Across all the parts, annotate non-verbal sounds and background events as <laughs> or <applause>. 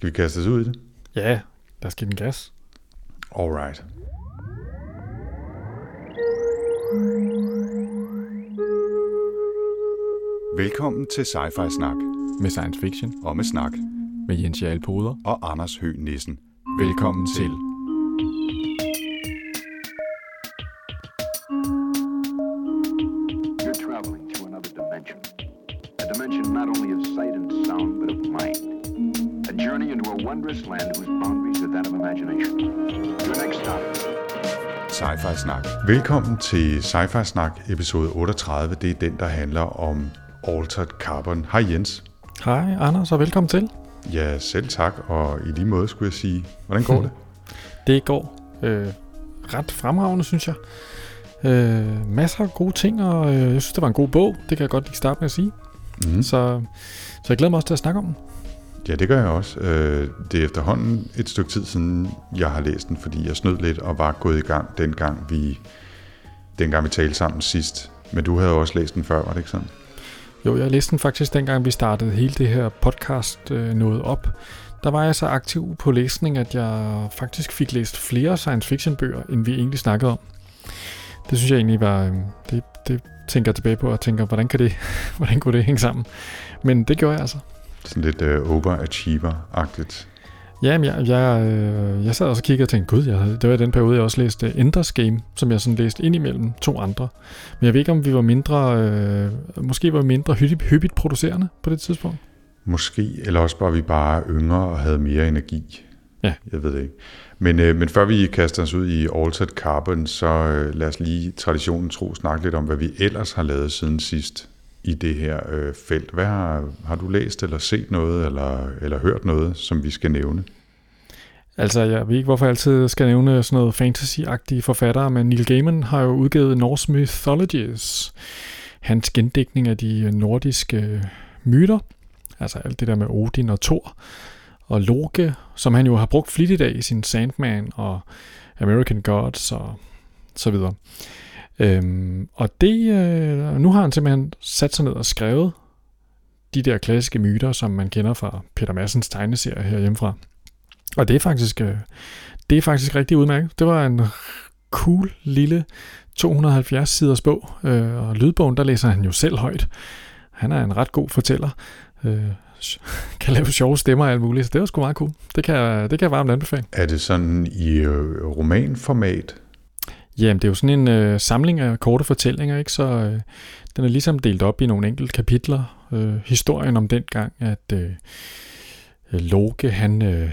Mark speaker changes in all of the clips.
Speaker 1: Skal vi kaste os ud i det?
Speaker 2: Ja, os give den gas.
Speaker 1: Alright. Velkommen til Sci-Fi Snak
Speaker 2: Med science fiction.
Speaker 1: og med snak
Speaker 2: Med Jens Jarl Poder.
Speaker 1: og Anders Høgh Nissen.
Speaker 2: Velkommen til.
Speaker 3: You're
Speaker 1: Snak. Velkommen til Sci-Fi Snak episode 38. Det er den, der handler om Altered Carbon. Hej Jens.
Speaker 2: Hej Anders, og velkommen til.
Speaker 1: Ja, selv tak, og i lige måde skulle jeg sige, hvordan går <laughs> det?
Speaker 2: Det går øh, ret fremragende, synes jeg. Øh, masser af gode ting, og øh, jeg synes, det var en god bog. Det kan jeg godt lige starte med at sige.
Speaker 1: Mm.
Speaker 2: Så, så jeg glæder mig også til at snakke om den.
Speaker 1: Ja, det gør jeg også. Øh, det er efterhånden et stykke tid siden, jeg har læst den, fordi jeg snød lidt og var gået i gang dengang vi, dengang vi talte sammen sidst. Men du havde også læst den før, var det ikke sådan?
Speaker 2: Jo, jeg læste den faktisk dengang, vi startede hele det her podcast øh, noget op. Der var jeg så aktiv på læsning, at jeg faktisk fik læst flere science fiction bøger, end vi egentlig snakkede om. Det synes jeg egentlig var... Øh, det, det tænker jeg tilbage på og tænker, hvordan, kan det, <laughs> hvordan kunne det hænge sammen? Men det gjorde jeg altså.
Speaker 1: Sådan lidt uh, overachiever-agtigt.
Speaker 2: Jamen, jeg, jeg, øh, jeg sad også og kiggede og tænkte, gud, jeg, havde- det var i den periode, jeg også læste Enders Game, som jeg sådan læste ind imellem to andre. Men jeg ved ikke, om vi var mindre, øh, måske var vi mindre hyppigt, hyppigt producerende på det tidspunkt.
Speaker 1: Måske, eller også bare vi bare yngre og havde mere energi.
Speaker 2: Ja.
Speaker 1: Jeg ved det ikke. Men, øh, men før vi kaster os ud i Altered Carbon, så øh, lad os lige traditionen tro snakke lidt om, hvad vi ellers har lavet siden sidst i det her øh, felt. Hvad har, har du læst eller set noget, eller, eller hørt noget, som vi skal nævne?
Speaker 2: Altså, jeg ved ikke, hvorfor jeg altid skal nævne sådan noget fantasy-agtige forfattere, men Neil Gaiman har jo udgivet Norse Mythologies, hans gendækning af de øh, nordiske øh, myter, altså alt det der med Odin og Thor og Loke, som han jo har brugt flittigt af i sin Sandman og American Gods og så videre. Øhm, og det, øh, nu har han simpelthen sat sig ned og skrevet de der klassiske myter, som man kender fra Peter Massens tegneserie herhjemmefra. Og det er faktisk, øh, det er faktisk rigtig udmærket. Det var en cool lille 270 siders bog, øh, og lydbogen, der læser han jo selv højt. Han er en ret god fortæller. Øh, <laughs> kan lave sjove stemmer og alt muligt, så det var sgu meget cool. Det kan, det kan jeg varmt anbefale.
Speaker 1: Er det sådan i øh, romanformat?
Speaker 2: Jamen, det er jo sådan en øh, samling af korte fortællinger, ikke? Så øh, den er ligesom delt op i nogle enkelte kapitler. Øh, historien om den gang, at øh, øh, Loke, han øh,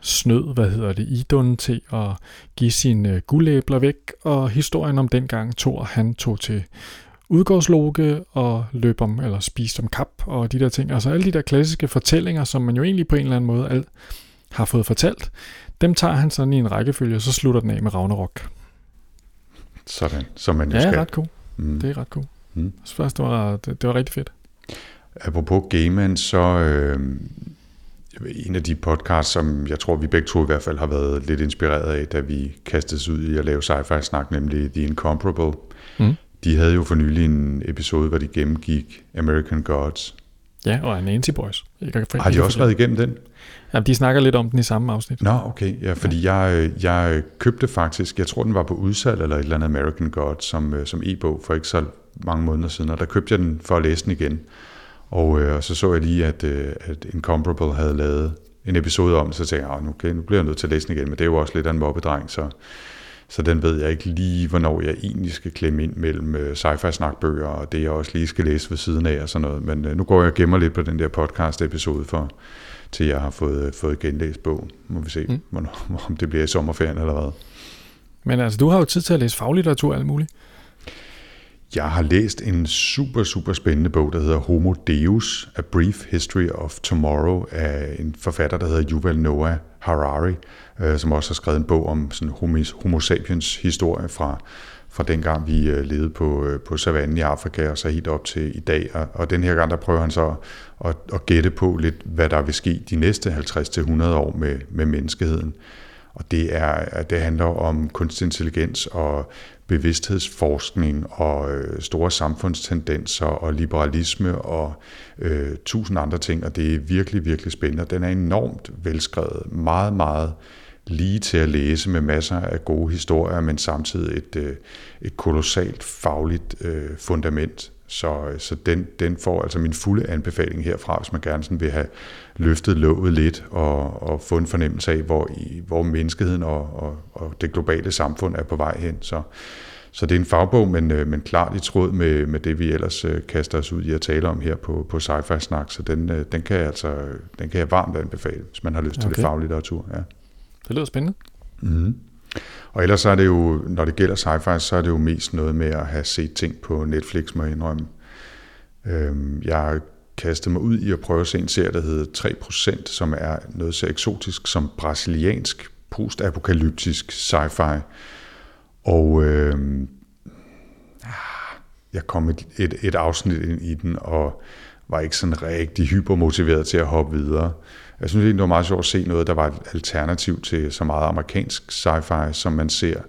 Speaker 2: snød, hvad hedder det, Idun til at give sine øh, guldæbler væk, og historien om den gang Thor, han tog til udgårdsloke og løb om, eller spiste om kap, og de der ting. Altså alle de der klassiske fortællinger, som man jo egentlig på en eller anden måde alt har fået fortalt, dem tager han sådan i en rækkefølge, og så slutter den af med Ragnarok.
Speaker 1: Sådan, som man jo
Speaker 2: Ja,
Speaker 1: skal.
Speaker 2: ret cool.
Speaker 1: Mm.
Speaker 2: Det er ret cool.
Speaker 1: Mm.
Speaker 2: Jeg synes faktisk, det var, det, det var rigtig fedt.
Speaker 1: Apropos Gaiman, så øh, en af de podcasts, som jeg tror, vi begge to i hvert fald har været lidt inspireret af, da vi kastede ud i at lave sci-fi snak, nemlig The Incomparable.
Speaker 2: Mm.
Speaker 1: De havde jo for nylig en episode, hvor de gennemgik American Gods.
Speaker 2: Ja, og Nancy Boys. Ikke, at-
Speaker 1: Har de også været igennem den?
Speaker 2: Ja, de snakker lidt om den i samme afsnit.
Speaker 1: Nå, okay. Ja, fordi jeg, jeg købte faktisk, jeg tror den var på udsalg eller et eller andet American God som, øh, som e-bog for ikke så mange måneder siden, og der købte jeg den for at læse den igen. Og, øh, og så så jeg lige, at, øh, at Incomparable havde lavet en episode om, så tænkte jeg, "Ah, okay, nu bliver jeg nødt til at læse den igen, men det er jo også lidt af en mobbedreng, så, så den ved jeg ikke lige, hvornår jeg egentlig skal klemme ind mellem øh, sci-fi snakbøger, og det jeg også lige skal læse ved siden af og sådan noget. Men øh, nu går jeg og gemmer lidt på den der podcast episode for, til jeg har fået, fået genlæst bogen. Må vi se, mm. Hvornår, <laughs> om det bliver i sommerferien eller hvad.
Speaker 2: Men altså, du har jo tid til at læse faglitteratur og alt muligt.
Speaker 1: Jeg har læst en super, super spændende bog, der hedder Homo Deus, A Brief History of Tomorrow, af en forfatter, der hedder Yuval Noah Harari, øh, som også har skrevet en bog om sådan homo, homo sapiens historie fra, fra dengang vi øh, levede på, øh, på savannen i Afrika, og så helt op til i dag. Og, og den her gang, der prøver han så at, at gætte på lidt, hvad der vil ske de næste 50-100 år med, med menneskeheden. og det, er, det handler om kunstig intelligens og bevidsthedsforskning og øh, store samfundstendenser og liberalisme og øh, tusind andre ting, og det er virkelig, virkelig spændende. Den er enormt velskrevet, meget, meget lige til at læse med masser af gode historier, men samtidig et, øh, et kolossalt fagligt øh, fundament. Så, så den, den får altså min fulde anbefaling herfra, hvis man gerne sådan vil have løftet låget lidt og, og få en fornemmelse af, hvor, i, hvor menneskeheden og, og, og det globale samfund er på vej hen. Så, så det er en fagbog, men, øh, men klart i tråd med, med det, vi ellers øh, kaster os ud i at tale om her på, på Sci-Fi Snak. Så den, øh, den, kan jeg altså, den kan jeg varmt anbefale, hvis man har lyst til okay. det faglige litteratur. Ja.
Speaker 2: Det lyder spændende.
Speaker 1: Mm. Og ellers så er det jo, når det gælder sci-fi, så er det jo mest noget med at have set ting på Netflix, må jeg indrømme. Øhm, jeg har kastet mig ud i at prøve at se en serie, der hedder 3%, som er noget så eksotisk som brasiliansk postapokalyptisk sci-fi. Og øh, jeg kom et, et, et afsnit ind i den, og var ikke sådan rigtig hypermotiveret til at hoppe videre. Jeg synes egentlig, det var meget sjovt at se noget, der var et alternativ til så meget amerikansk sci-fi, som man ser.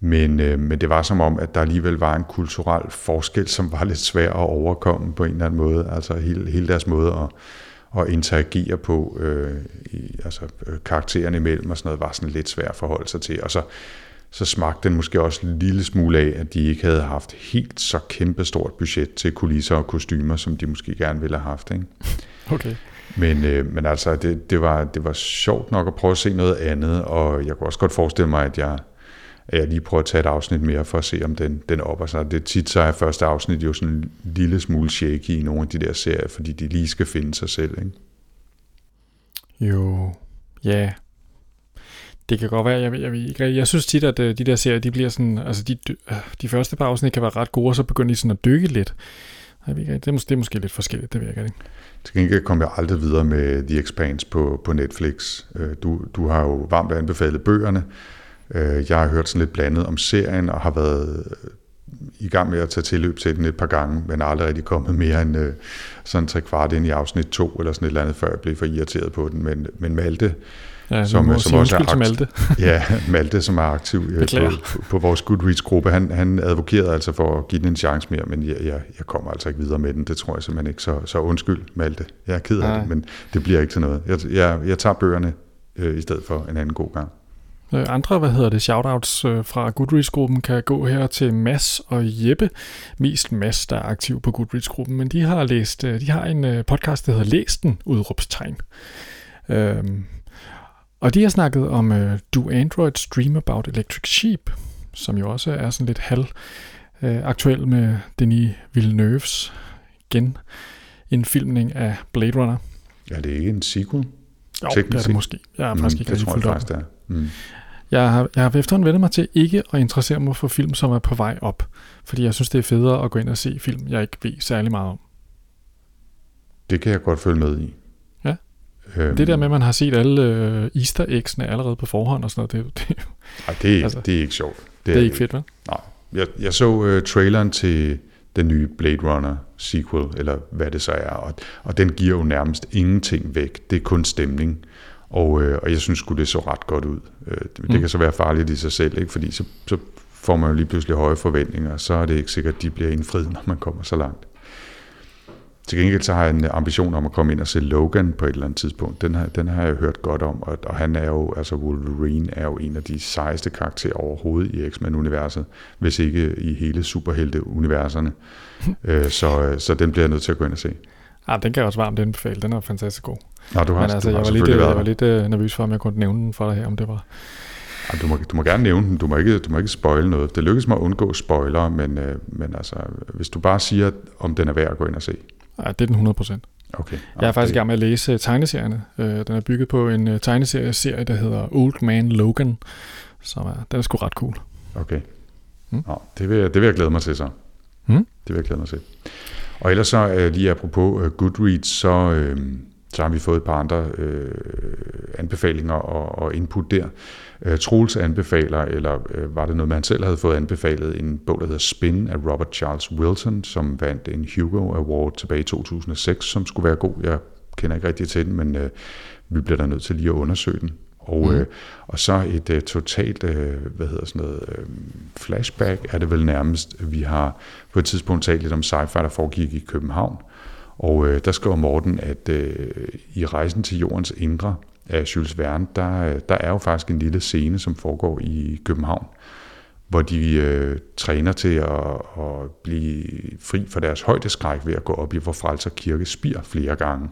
Speaker 1: Men, øh, men det var som om, at der alligevel var en kulturel forskel, som var lidt svær at overkomme på en eller anden måde. Altså hele, hele deres måde at, at interagere på, øh, i, altså øh, karaktererne imellem og sådan noget, var sådan lidt svært at forholde sig til. Og så, så smagte den måske også en lille smule af, at de ikke havde haft helt så kæmpestort budget til kulisser og kostymer, som de måske gerne ville have haft. Ikke?
Speaker 2: Okay.
Speaker 1: Men, øh, men altså, det, det, var, det var sjovt nok at prøve at se noget andet, og jeg kunne også godt forestille mig, at jeg, at jeg lige prøver at tage et afsnit mere for at se, om den, den opper sig. Det tit så er første afsnit jo sådan en lille smule shaky i nogle af de der serier, fordi de lige skal finde sig selv, ikke?
Speaker 2: Jo, ja. Det kan godt være, jeg, jeg, jeg, jeg synes tit, at øh, de der serier, de bliver sådan, altså de, øh, de første par afsnit kan være ret gode, og så begynder de sådan at dykke lidt. Jeg ved ikke, det, er måske, det er måske lidt forskelligt, det ved jeg ikke.
Speaker 1: Til gengæld kom jeg aldrig videre med The Expanse på, på Netflix. Øh, du, du har jo varmt anbefalet bøgerne. Øh, jeg har hørt sådan lidt blandet om serien, og har været øh, i gang med at tage tilløb til den et par gange, men aldrig rigtig kommet mere end øh, sådan tre kvart ind i afsnit to, eller sådan et eller andet, før jeg blev for irriteret på den. Men, men Malte,
Speaker 2: Ja, som, som også er aktiv, Malte. <laughs>
Speaker 1: ja, Malte, som er aktiv øh, på, på, på vores Goodreads-gruppe, han, han advokerede altså for at give den en chance mere, men jeg, jeg, jeg kommer altså ikke videre med den. Det tror jeg simpelthen ikke. Så, så undskyld, Malte. Jeg er ked af Nej. det, men det bliver ikke til noget. Jeg, jeg, jeg tager bøgerne øh, i stedet for en anden god gang.
Speaker 2: Øh, andre, hvad hedder det, shoutouts øh, fra Goodreads-gruppen kan gå her til Mass og Jeppe. Mest Mass, der er aktiv på Goodreads-gruppen, men de har læst, de har en podcast, der hedder Læs den, udråbstegn. Øhm, og de har snakket om uh, Do Androids Dream About Electric Sheep, som jo også er sådan lidt halv uh, aktuel med Denis Villeneuves genindfilmning af Blade Runner.
Speaker 1: Ja, det er ikke en sequel?
Speaker 2: Jo, det er det måske. Jeg er mm, faktisk ikke
Speaker 1: det tror jeg faktisk, det er. Mm.
Speaker 2: Jeg har, jeg har efterhånden vendt mig til ikke at interessere mig for film, som er på vej op. Fordi jeg synes, det er federe at gå ind og se film, jeg ikke ved særlig meget om.
Speaker 1: Det kan jeg godt følge med i.
Speaker 2: Øhm, det der med, at man har set alle øh, easter eggsene allerede på forhånd og sådan noget, det, det,
Speaker 1: nej, det, er, altså, det er ikke sjovt.
Speaker 2: Det, det er, er ikke fedt, vel?
Speaker 1: Nej. Jeg, jeg så uh, traileren til den nye Blade Runner sequel, eller hvad det så er, og, og den giver jo nærmest ingenting væk. Det er kun stemning. Og, øh, og jeg synes sgu, det så ret godt ud. Øh, det, mm. kan så være farligt i sig selv, ikke? fordi så, så får man jo lige pludselig høje forventninger, så er det ikke sikkert, at de bliver indfriet, når man kommer så langt. Til gengæld så har jeg en ambition om at komme ind og se Logan på et eller andet tidspunkt. Den har, den har jeg hørt godt om, og, og han er jo, altså Wolverine er jo en af de sejeste karakterer overhovedet i X-Men-universet, hvis ikke i hele superhelte-universerne. <laughs> øh, så, så den bliver jeg nødt til at gå ind og se.
Speaker 2: Ja, den kan jeg også varmt anbefale. Den er fantastisk god.
Speaker 1: Nå, du har,
Speaker 2: Men altså,
Speaker 1: du
Speaker 2: har jeg, var lidt, jeg var lidt nervøs for, om jeg kunne nævne den for dig her, om det var...
Speaker 1: Ja, du, må, du må gerne nævne den. Du må ikke, du må ikke spoile noget. Det lykkes mig at undgå spoiler, men, øh, men altså, hvis du bare siger, om den er værd at gå ind og se.
Speaker 2: Ja, det er den 100 procent.
Speaker 1: Okay.
Speaker 2: Jeg er faktisk i gang med at læse øh, tegneserierne. Øh, den er bygget på en uh, tegneserie, der hedder Old Man Logan, så uh, den er sgu ret cool.
Speaker 1: Okay. Mm. Nå, det, vil, det vil jeg glæde mig til så.
Speaker 2: Mm.
Speaker 1: Det vil jeg glæde mig til. Og ellers så lige apropos Goodreads, så, uh, så har vi fået et par andre uh, anbefalinger og, og input der. Uh, Troels anbefaler, eller uh, var det noget, man selv havde fået anbefalet, en bog, der hedder Spin af Robert Charles Wilson, som vandt en Hugo Award tilbage i 2006, som skulle være god. Jeg kender ikke rigtig til den, men uh, vi bliver da nødt til lige at undersøge den. Og, mm. øh, og så et øh, totalt, øh, hvad hedder sådan noget, øh, flashback er det vel nærmest. Vi har på et tidspunkt talt lidt om sci-fi, der foregik i København. Og øh, der skriver Morten, at øh, i Rejsen til Jordens Indre af Jules Verne, der, øh, der er jo faktisk en lille scene, som foregår i København hvor de øh, træner til at, at blive fri for deres højdeskræk ved at gå op i vor frelser kirke spir flere gange.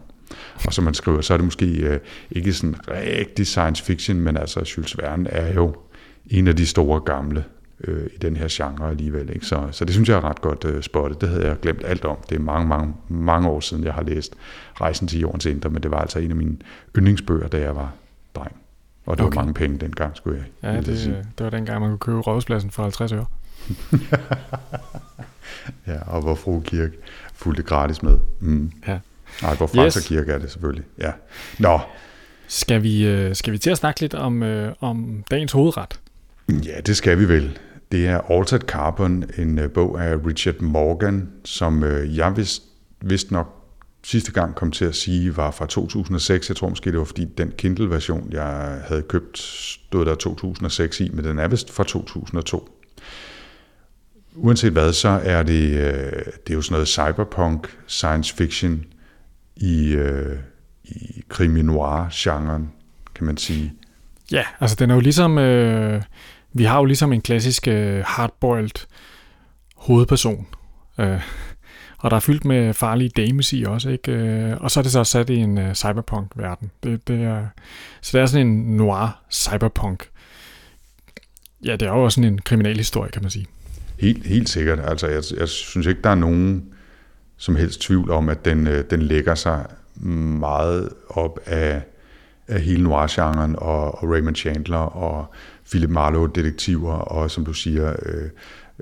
Speaker 1: Og som man skriver, så er det måske øh, ikke sådan rigtig science fiction, men altså Jules Verne er jo en af de store gamle øh, i den her genre alligevel. Ikke? Så, så det synes jeg er ret godt øh, spottet. Det havde jeg glemt alt om. Det er mange, mange, mange år siden, jeg har læst Rejsen til Jordens Indre, men det var altså en af mine yndlingsbøger, da jeg var dreng. Og det okay. var mange penge dengang, skulle jeg
Speaker 2: Ja, det, sige. det var dengang, man kunne købe rådspladsen for 50 øre. <laughs>
Speaker 1: ja, og hvor fru Kirke fulgte gratis med. Mm. Ja. Nej, hvor Frelser yes. Kirke er det selvfølgelig. Ja. Nå.
Speaker 2: Skal vi, øh, skal vi til at snakke lidt om, øh, om dagens hovedret?
Speaker 1: Ja, det skal vi vel. Det er Altered Carbon, en øh, bog af Richard Morgan, som øh, jeg vist, vist nok sidste gang kom til at sige, var fra 2006. Jeg tror måske, det var fordi den Kindle-version, jeg havde købt, stod der 2006 i, men den er vist fra 2002. Uanset hvad, så er det, øh, det er jo sådan noget cyberpunk, science fiction i, i krimi noir-genren, kan man sige.
Speaker 2: Ja, altså den er jo ligesom, øh, vi har jo ligesom en klassisk øh, hardboiled hovedperson. Øh, og der er fyldt med farlige dames i også, ikke? Øh, og så er det så sat i en øh, cyberpunk-verden. Det, det er, så det er sådan en noir cyberpunk. Ja, det er jo også sådan en kriminalhistorie, kan man sige.
Speaker 1: Helt, helt sikkert. Altså, jeg, jeg synes ikke, der er nogen som helst tvivl om, at den, øh, den lægger sig meget op af, af hele noir-genren og, og Raymond Chandler og Philip Marlowe-detektiver og, som du siger, øh,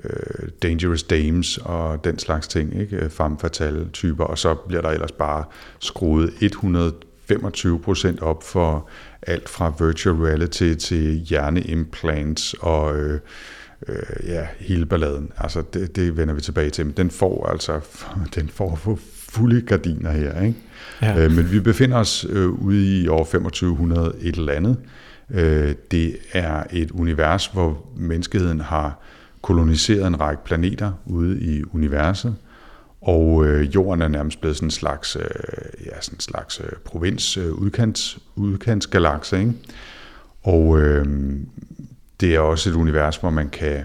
Speaker 1: øh, Dangerous Dames og den slags ting, ikke? Femme fatale typer, og så bliver der ellers bare skruet 125 procent op for alt fra virtual reality til hjerneimplants og øh, øh, ja, hele balladen. Altså, det, det vender vi tilbage til, men den får altså, <laughs> den får for fulde gardiner her, ikke? Ja. Øh, men vi befinder os øh, ude i år 2500 et eller andet. Øh, det er et univers, hvor menneskeheden har koloniseret en række planeter ude i universet, og øh, jorden er nærmest blevet sådan en slags, øh, ja, sådan en slags øh, provins, øh, udkants, udkantsgalakse, ikke? Og øh, det er også et univers, hvor man kan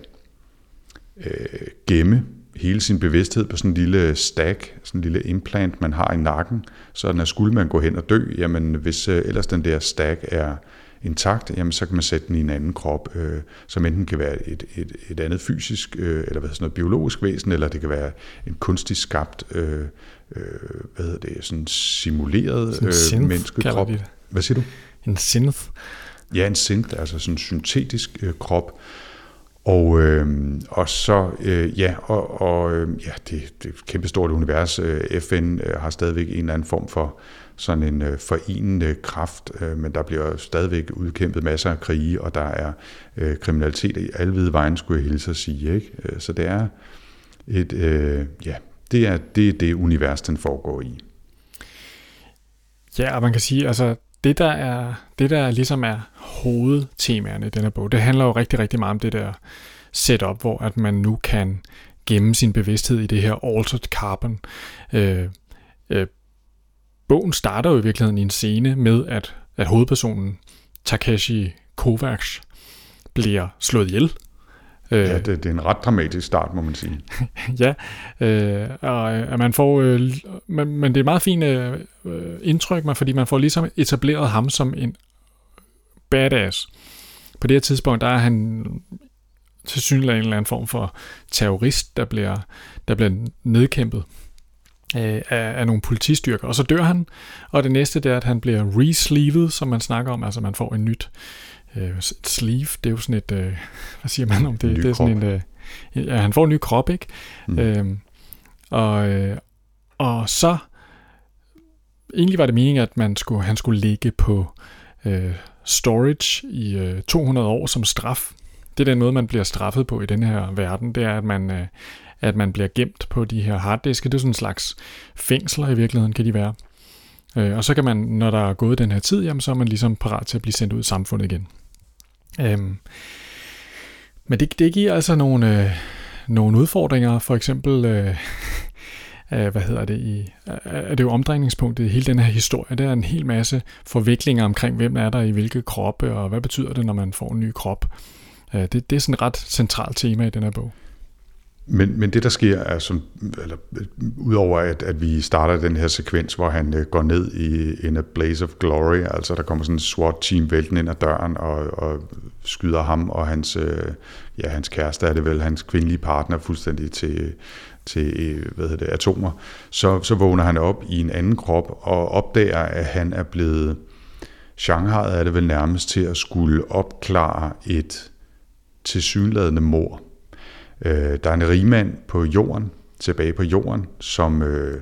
Speaker 1: øh, gemme hele sin bevidsthed på sådan en lille stack, sådan en lille implant, man har i nakken, så når skulle man gå hen og dø, jamen hvis øh, ellers den der stack er intakt, jamen så kan man sætte den i en anden krop, øh, som enten kan være et, et, et andet fysisk, øh, eller hvad sådan noget biologisk væsen, eller det kan være en kunstigt skabt, øh, øh, hvad hedder det, sådan simuleret sådan øh, menneskekrop. Hvad siger du?
Speaker 2: En synth?
Speaker 1: Ja, en synth, altså sådan en syntetisk øh, krop. Og, øh, og så, øh, ja, og, og øh, ja, det, det er et kæmpestort univers. Øh, FN øh, har stadigvæk en eller anden form for sådan en øh, forenende kraft, øh, men der bliver stadigvæk udkæmpet masser af krige, og der er øh, kriminalitet i alvide vejen, skulle jeg hilse at sige. Ikke? Øh, så det er et, øh, ja, det er det, det univers, den foregår i.
Speaker 2: Ja, og man kan sige, altså det der er, det der ligesom er hovedtemaerne i denne bog, det handler jo rigtig, rigtig meget om det der setup, hvor at man nu kan gemme sin bevidsthed i det her altered carbon. Øh, øh, bogen starter jo i virkeligheden i en scene med, at, at hovedpersonen Takeshi Kovacs bliver slået ihjel.
Speaker 1: Ja, det, det er en ret dramatisk start, må man sige. <laughs>
Speaker 2: ja, øh, og at man får, øh, men, men det er meget fint øh, indtryk, man, fordi man får ligesom etableret ham som en badass. På det her tidspunkt, der er han til synligheden en eller anden form for terrorist, der bliver, der bliver nedkæmpet øh, af, af nogle politistyrker, og så dør han, og det næste det er, at han bliver resleevet, som man snakker om, altså man får en nyt øh, et sleeve, det er jo sådan et, øh, <laughs> hvad siger man om det? Det er sådan en, øh, ja, han får en ny krop, ikke? Mm. Øh, og, øh, og så, egentlig var det meningen, at man skulle, han skulle ligge på øh, storage i øh, 200 år som straf. Det er den måde, man bliver straffet på i den her verden, det er, at man, øh, at man bliver gemt på de her harddiske. Det er sådan en slags fængsler i virkeligheden, kan de være. Øh, og så kan man, når der er gået den her tid, jamen, så er man ligesom parat til at blive sendt ud i samfundet igen. Øhm, men det, det giver altså nogle, øh, nogle udfordringer, for eksempel, øh, <laughs> øh hvad hedder det, i, øh, er det jo omdrejningspunktet i hele den her historie. Der er en hel masse forviklinger omkring, hvem er der i hvilke kroppe, og hvad betyder det, når man får en ny krop. Øh, det, det er sådan et ret centralt tema i den her bog.
Speaker 1: Men, men det, der sker, er som, eller, udover at, at vi starter den her sekvens, hvor han øh, går ned i en a blaze of glory, altså der kommer sådan en SWAT-team vælten ind ad døren og, og skyder ham og hans, øh, ja, hans kæreste, er det vel, hans kvindelige partner, fuldstændig til, til øh, hvad hedder det, atomer, så, så vågner han op i en anden krop og opdager, at han er blevet, Shanghai er det vel nærmest til at skulle opklare et tilsyneladende mor Øh, der er en rigmand på jorden, tilbage på jorden, som øh,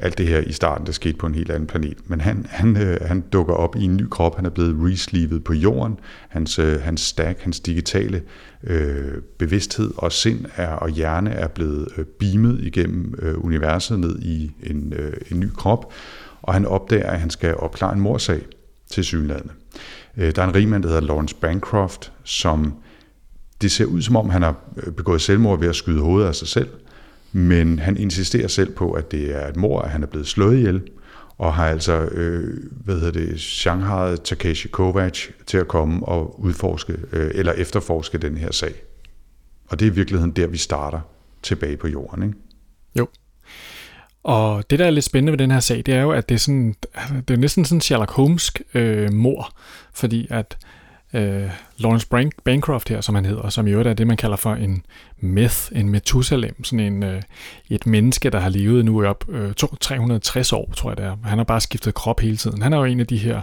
Speaker 1: alt det her i starten, der skete på en helt anden planet. Men han, han, øh, han dukker op i en ny krop, han er blevet resleevet på jorden. Hans, øh, hans stack, hans digitale øh, bevidsthed og sind er, og hjerne er blevet øh, beamet igennem øh, universet ned i en, øh, en ny krop. Og han opdager, at han skal opklare en morsag til synlandet. Øh, der er en rigmand, der hedder Lawrence Bancroft, som det ser ud som om, han har øh, begået selvmord ved at skyde hovedet af sig selv, men han insisterer selv på, at det er et mor, at han er blevet slået ihjel, og har altså, øh, hvad hedder det, Shanghai Takeshi Kovac til at komme og udforske, øh, eller efterforske den her sag. Og det er i virkeligheden der, vi starter tilbage på jorden, ikke?
Speaker 2: Jo. Og det, der er lidt spændende ved den her sag, det er jo, at det er, sådan, altså, det er næsten sådan Sherlock Holmes øh, mor, fordi at øh, Lawrence Bank, Bancroft her, som han hedder, som i øvrigt er det, man kalder for en myth, en Methusalem, sådan en, øh, et menneske, der har levet nu i op øh, 360 år, tror jeg det er. Han har bare skiftet krop hele tiden. Han er jo en af de her,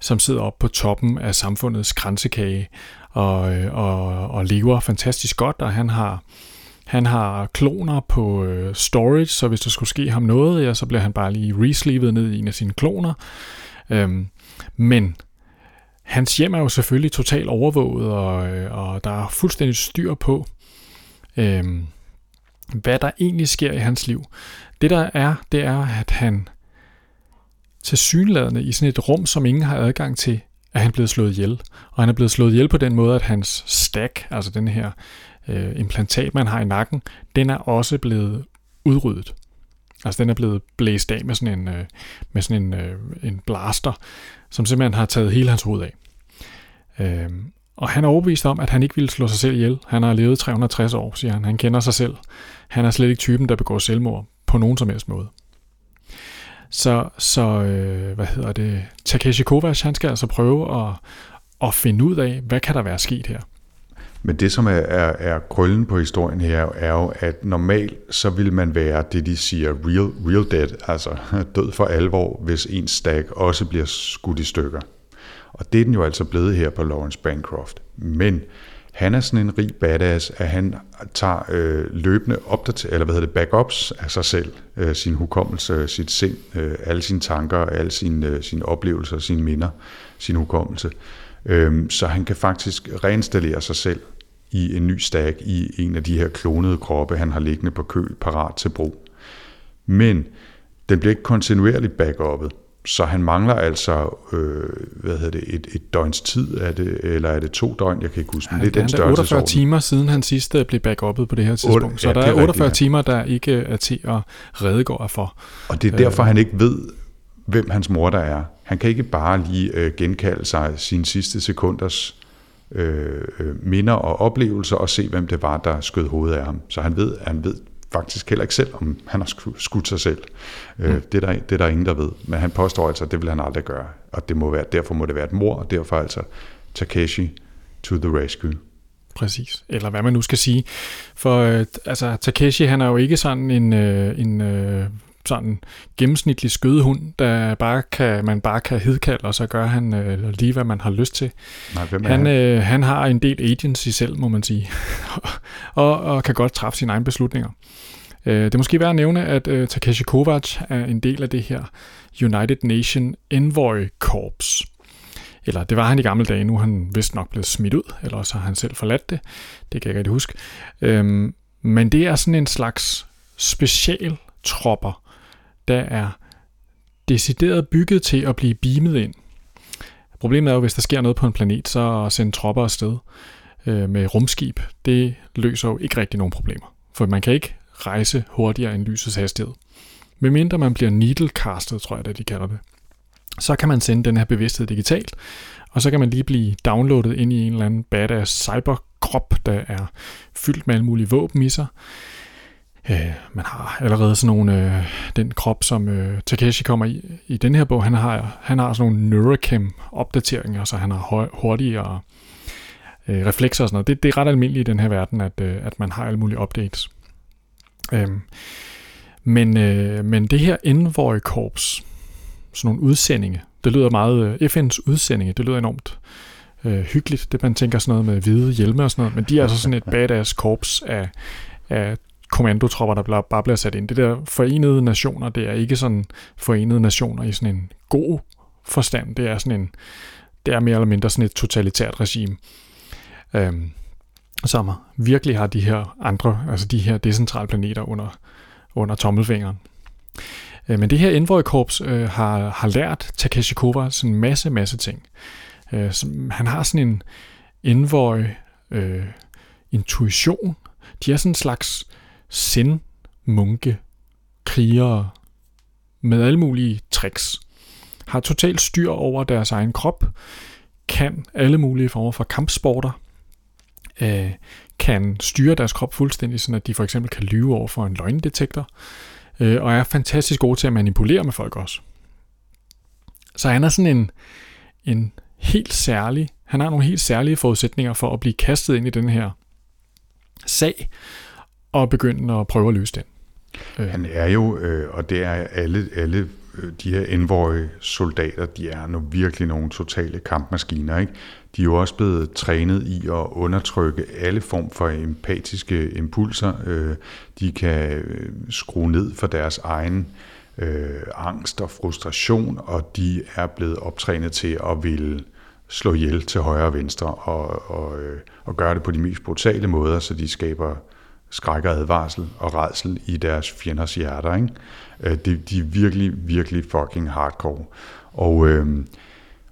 Speaker 2: som sidder oppe på toppen af samfundets kransekage og, øh, og, og lever fantastisk godt, og han har han har kloner på øh, storage, så hvis der skulle ske ham noget, ja, så bliver han bare lige resleevet ned i en af sine kloner. Øhm, men Hans hjem er jo selvfølgelig totalt overvåget, og, øh, og der er fuldstændig styr på, øh, hvad der egentlig sker i hans liv. Det der er, det er, at han til synladende i sådan et rum, som ingen har adgang til, er han blevet slået ihjel. Og han er blevet slået ihjel på den måde, at hans stack, altså den her øh, implantat, man har i nakken, den er også blevet udryddet. Altså den er blevet blæst af med sådan en, øh, med sådan en, øh, en blaster, som simpelthen har taget hele hans hoved af. Øh, og han er overbevist om, at han ikke ville slå sig selv ihjel. Han har levet 360 år, siger han. Han kender sig selv. Han er slet ikke typen, der begår selvmord på nogen som helst måde. Så, så øh, hvad hedder det, Takeshi Kovacs, han skal altså prøve at, at finde ud af, hvad kan der være sket her.
Speaker 1: Men det, som er, er, er krøllen på historien her, er jo, at normalt så vil man være det, de siger real, real dead, altså <laughs> død for alvor, hvis ens stack også bliver skudt i stykker. Og det er den jo altså blevet her på Lawrence Bancroft. Men han er sådan en rig badass, at han tager øh, løbende opdater, eller hvad hedder det, backups af sig selv, øh, sin hukommelse, sit sind, øh, alle sine tanker, alle sine, øh, sine oplevelser, sine minder, sin hukommelse. Øh, så han kan faktisk reinstallere sig selv i en ny stack i en af de her klonede kroppe, han har liggende på køl, parat til brug. Men den bliver ikke kontinuerligt backupet, så han mangler altså, øh, hvad hedder det, et, et døgns tid, er det, eller er det to døgn, jeg kan ikke huske,
Speaker 2: men det er den størrelse. 48 timer siden han sidste blev backupet på det her tidspunkt, 8, så ja, der er 48 rigtigt, timer, der ikke er til at redegøre for.
Speaker 1: Og det er derfor, øh, han ikke ved, hvem hans mor der er. Han kan ikke bare lige øh, genkalde sig sine sidste sekunders øh, øh, minder og oplevelser og se, hvem det var, der skød hovedet af ham. Så han ved, han ved faktisk heller ikke selv, om han har skudt sig selv. Øh, mm. det, er der, det er der ingen, der ved. Men han påstår altså, at det vil han aldrig gøre. Og det må være, derfor må det være et mor, og derfor altså Takeshi to the rescue.
Speaker 2: Præcis. Eller hvad man nu skal sige. For øh, altså, Takeshi, han er jo ikke sådan en, øh, en øh, sådan gennemsnitlig skødehund, der bare kan, man bare kan hedkalde, og så gør han øh, lige, hvad man har lyst til.
Speaker 1: Nej, hvem
Speaker 2: han,
Speaker 1: han?
Speaker 2: Øh, han har en del agency selv, må man sige, <laughs> og, og kan godt træffe sine egne beslutninger. Øh, det er måske værd at nævne, at øh, Takeshi Kovacs er en del af det her United Nation Envoy Corps. Eller det var han i gamle dage, nu er han vist nok blevet smidt ud, eller så har han selv forladt det. Det kan jeg ikke rigtig huske. Øhm, men det er sådan en slags specialtropper, der er decideret bygget til at blive beamet ind. Problemet er jo, hvis der sker noget på en planet, så at sende tropper afsted øh, med rumskib, det løser jo ikke rigtig nogen problemer. For man kan ikke rejse hurtigere end lysets hastighed. Medmindre man bliver needlecastet, tror jeg det de kalder det. Så kan man sende den her bevidsthed digitalt, og så kan man lige blive downloadet ind i en eller anden badass cyberkrop, der er fyldt med alle mulige våben i sig. Øh, man har allerede sådan nogle, øh, den krop, som øh, Takeshi kommer i i den her bog, han har, han har sådan nogle neurochem opdateringer, så han har hurtigere øh, reflekser og sådan noget. Det, det er ret almindeligt i den her verden, at, øh, at man har alle mulige updates. Øhm, men, øh, men det her Envoy Corps, sådan nogle udsendinge, det lyder meget, øh, FN's udsendinge, det lyder enormt øh, hyggeligt, det man tænker sådan noget med hvide hjelme og sådan noget, men de er altså sådan et badass korps af, af kommandotropper, der bare bliver sat ind. Det der forenede nationer, det er ikke sådan forenede nationer i sådan en god forstand. Det er sådan en, det er mere eller mindre sådan et totalitært regime, øhm, som virkelig har de her andre, altså de her decentrale planeter under, under tommelfingeren. Øh, men det her Envoy Corps øh, har, har lært Takeshi Koba sådan en masse, masse ting. Øh, som, han har sådan en Envoy øh, intuition. De er sådan en slags sind munke krigere med alle mulige tricks. Har totalt styr over deres egen krop, kan alle mulige former for kampsporter, øh, kan styre deres krop fuldstændig, så at de for eksempel kan lyve over for en løgndetektor, øh, og er fantastisk gode til at manipulere med folk også. Så han er sådan en, en helt særlig, han har nogle helt særlige forudsætninger for at blive kastet ind i den her sag, og begynde at prøve at løse den.
Speaker 1: Øh. Han er jo, øh, og det er alle, alle øh, de her envoje soldater, de er nu virkelig nogle totale kampmaskiner. Ikke? De er jo også blevet trænet i at undertrykke alle form for empatiske impulser. Øh, de kan øh, skrue ned for deres egen øh, angst og frustration, og de er blevet optrænet til at ville slå ihjel til højre og venstre, og, og, og gøre det på de mest brutale måder, så de skaber skræk og advarsel og redsel i deres fjenders hjerter. Ikke? Øh, de, de er virkelig, virkelig fucking hardcore. Og, øh,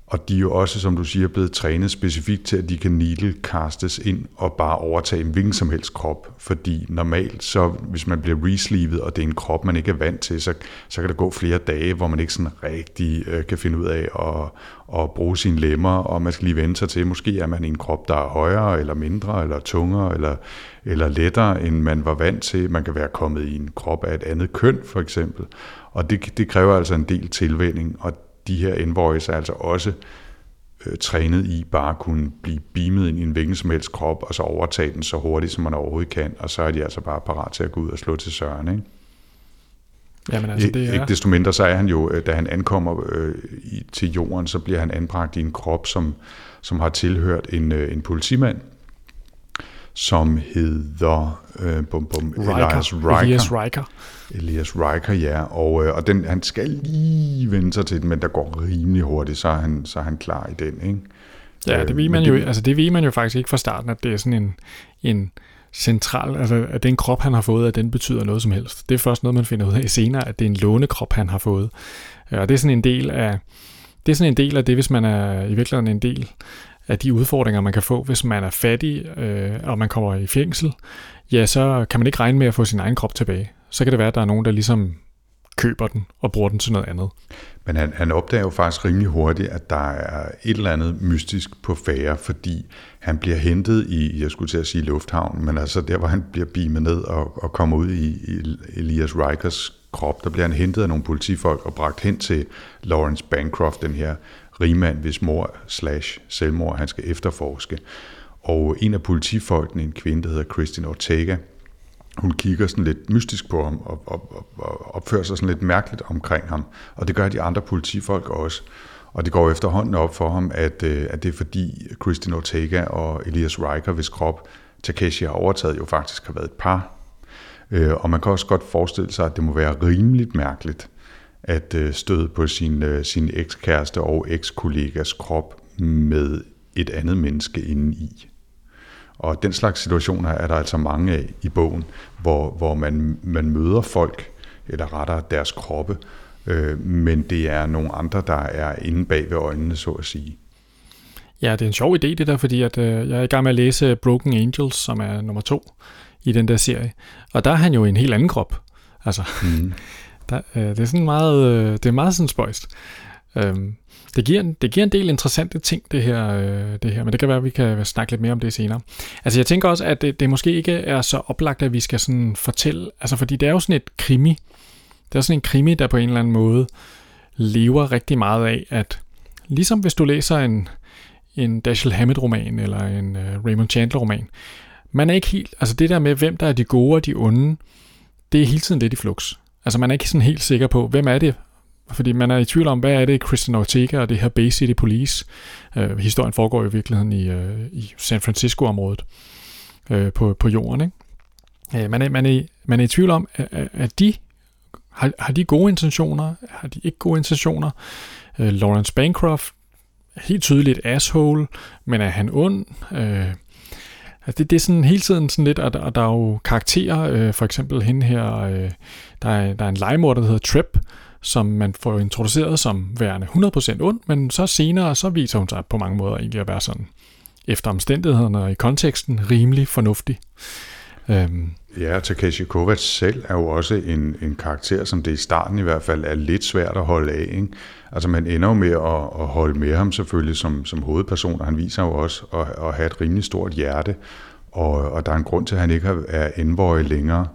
Speaker 1: og de er jo også, som du siger, blevet trænet specifikt til, at de kan needle castes ind og bare overtage en hvilken som helst krop. Fordi normalt, så hvis man bliver resleevet, og det er en krop, man ikke er vant til, så, så kan der gå flere dage, hvor man ikke sådan rigtig øh, kan finde ud af at, at bruge sine lemmer, og man skal lige vende sig til, måske er man i en krop, der er højere, eller mindre, eller tungere, eller, eller lettere, end man var vant til. Man kan være kommet i en krop af et andet køn, for eksempel. Og det, det kræver altså en del tilvænning, og de her envoys er altså også øh, trænet i bare at kunne blive beamet ind i en hvilken som helst krop, og så overtage den så hurtigt, som man overhovedet kan, og så er de altså bare parat til at gå ud og slå til søren, ikke?
Speaker 2: Jamen, altså, det er...
Speaker 1: Ikke desto mindre, så er han jo, øh, da han ankommer øh, i, til jorden, så bliver han anbragt i en krop, som, som har tilhørt en, øh, en politimand, som hedder øh, bum, bum,
Speaker 2: Elias Riker. Elias Riker.
Speaker 1: Elias Riker, ja. Og, øh, og den, han skal lige vende sig til den, men der går rimelig hurtigt, så er han, så er han klar i den. Ikke?
Speaker 2: Ja, det ved, man jo, altså det ved man jo faktisk ikke fra starten, at det er sådan en, en central, altså at den krop, han har fået, at den betyder noget som helst. Det er først noget, man finder ud af senere, at det er en lånekrop, han har fået. Og det er sådan en del af, det er sådan en del af det, hvis man er i virkeligheden en del af de udfordringer, man kan få, hvis man er fattig, øh, og man kommer i fængsel, ja, så kan man ikke regne med at få sin egen krop tilbage. Så kan det være, at der er nogen, der ligesom køber den og bruger den til noget andet.
Speaker 1: Men han, han opdager jo faktisk rimelig hurtigt, at der er et eller andet mystisk på færre, fordi han bliver hentet i, jeg skulle til at sige lufthavnen, men altså der, hvor han bliver beamet ned og, og kommer ud i, i Elias Rikers krop, der bliver han hentet af nogle politifolk og bragt hen til Lawrence Bancroft, den her rigmand, hvis mor slash selvmord han skal efterforske. Og en af politifolkene, en kvinde, der hedder Christine Ortega, hun kigger sådan lidt mystisk på ham og, og, og opfører sig sådan lidt mærkeligt omkring ham. Og det gør de andre politifolk også. Og det går efterhånden op for ham, at, øh, at det er fordi Christine Ortega og Elias Riker, hvis krop Takeshi har overtaget, jo faktisk har været et par. Øh, og man kan også godt forestille sig, at det må være rimeligt mærkeligt, at øh, støde på sin, øh, sin ekskæreste og ekskollegas krop med et andet menneske indeni. Og den slags situationer er der altså mange af i bogen, hvor, hvor man, man møder folk, eller rettere deres kroppe, øh, men det er nogle andre, der er inde bag ved øjnene, så at sige.
Speaker 2: Ja, det er en sjov idé det der, fordi at, øh, jeg er i gang med at læse Broken Angels, som er nummer to i den der serie. Og der er han jo i en helt anden krop. Altså, mm. <laughs> der, øh, det er sådan meget, øh, det er meget sådan spøjst. Øhm, det, giver en, det giver en del interessante ting, det her, øh, det her, men det kan være, at vi kan snakke lidt mere om det senere. Altså jeg tænker også, at det, det måske ikke er så oplagt, at vi skal sådan fortælle, altså fordi det er jo sådan et krimi, det er sådan en krimi, der på en eller anden måde lever rigtig meget af, at ligesom hvis du læser en, en Dashiell Hammett-roman eller en uh, Raymond Chandler-roman, man er ikke helt, altså det der med, hvem der er de gode og de onde, det er hele tiden lidt i flux. Altså man er ikke sådan helt sikker på, hvem er det, fordi man er i tvivl om, hvad er det Christian Ortega og det her Bay City Police. Øh, historien foregår i virkeligheden i, øh, i San Francisco-området øh, på, på jorden. Ikke? Øh, man, er, man, er, man er i tvivl om, at, at de har, har de gode intentioner? Har de ikke gode intentioner? Øh, Lawrence Bancroft, helt tydeligt asshole, men er han ond? Øh, altså det, det er sådan hele tiden sådan lidt, at, at der er jo karakterer, øh, for eksempel hende her, øh, der, er, der er en legemorder, der hedder Trip, som man får introduceret som værende 100% ond, men så senere, så viser hun sig på mange måder egentlig at være sådan, efter omstændighederne og i konteksten, rimelig fornuftig.
Speaker 1: Øhm. Ja, Takeshi Kovacs selv er jo også en, en karakter, som det i starten i hvert fald er lidt svært at holde af. Ikke? Altså man ender jo med at, at holde med ham selvfølgelig som, som hovedperson, og han viser jo også at, at have et rimelig stort hjerte, og, og der er en grund til, at han ikke er envoy længere.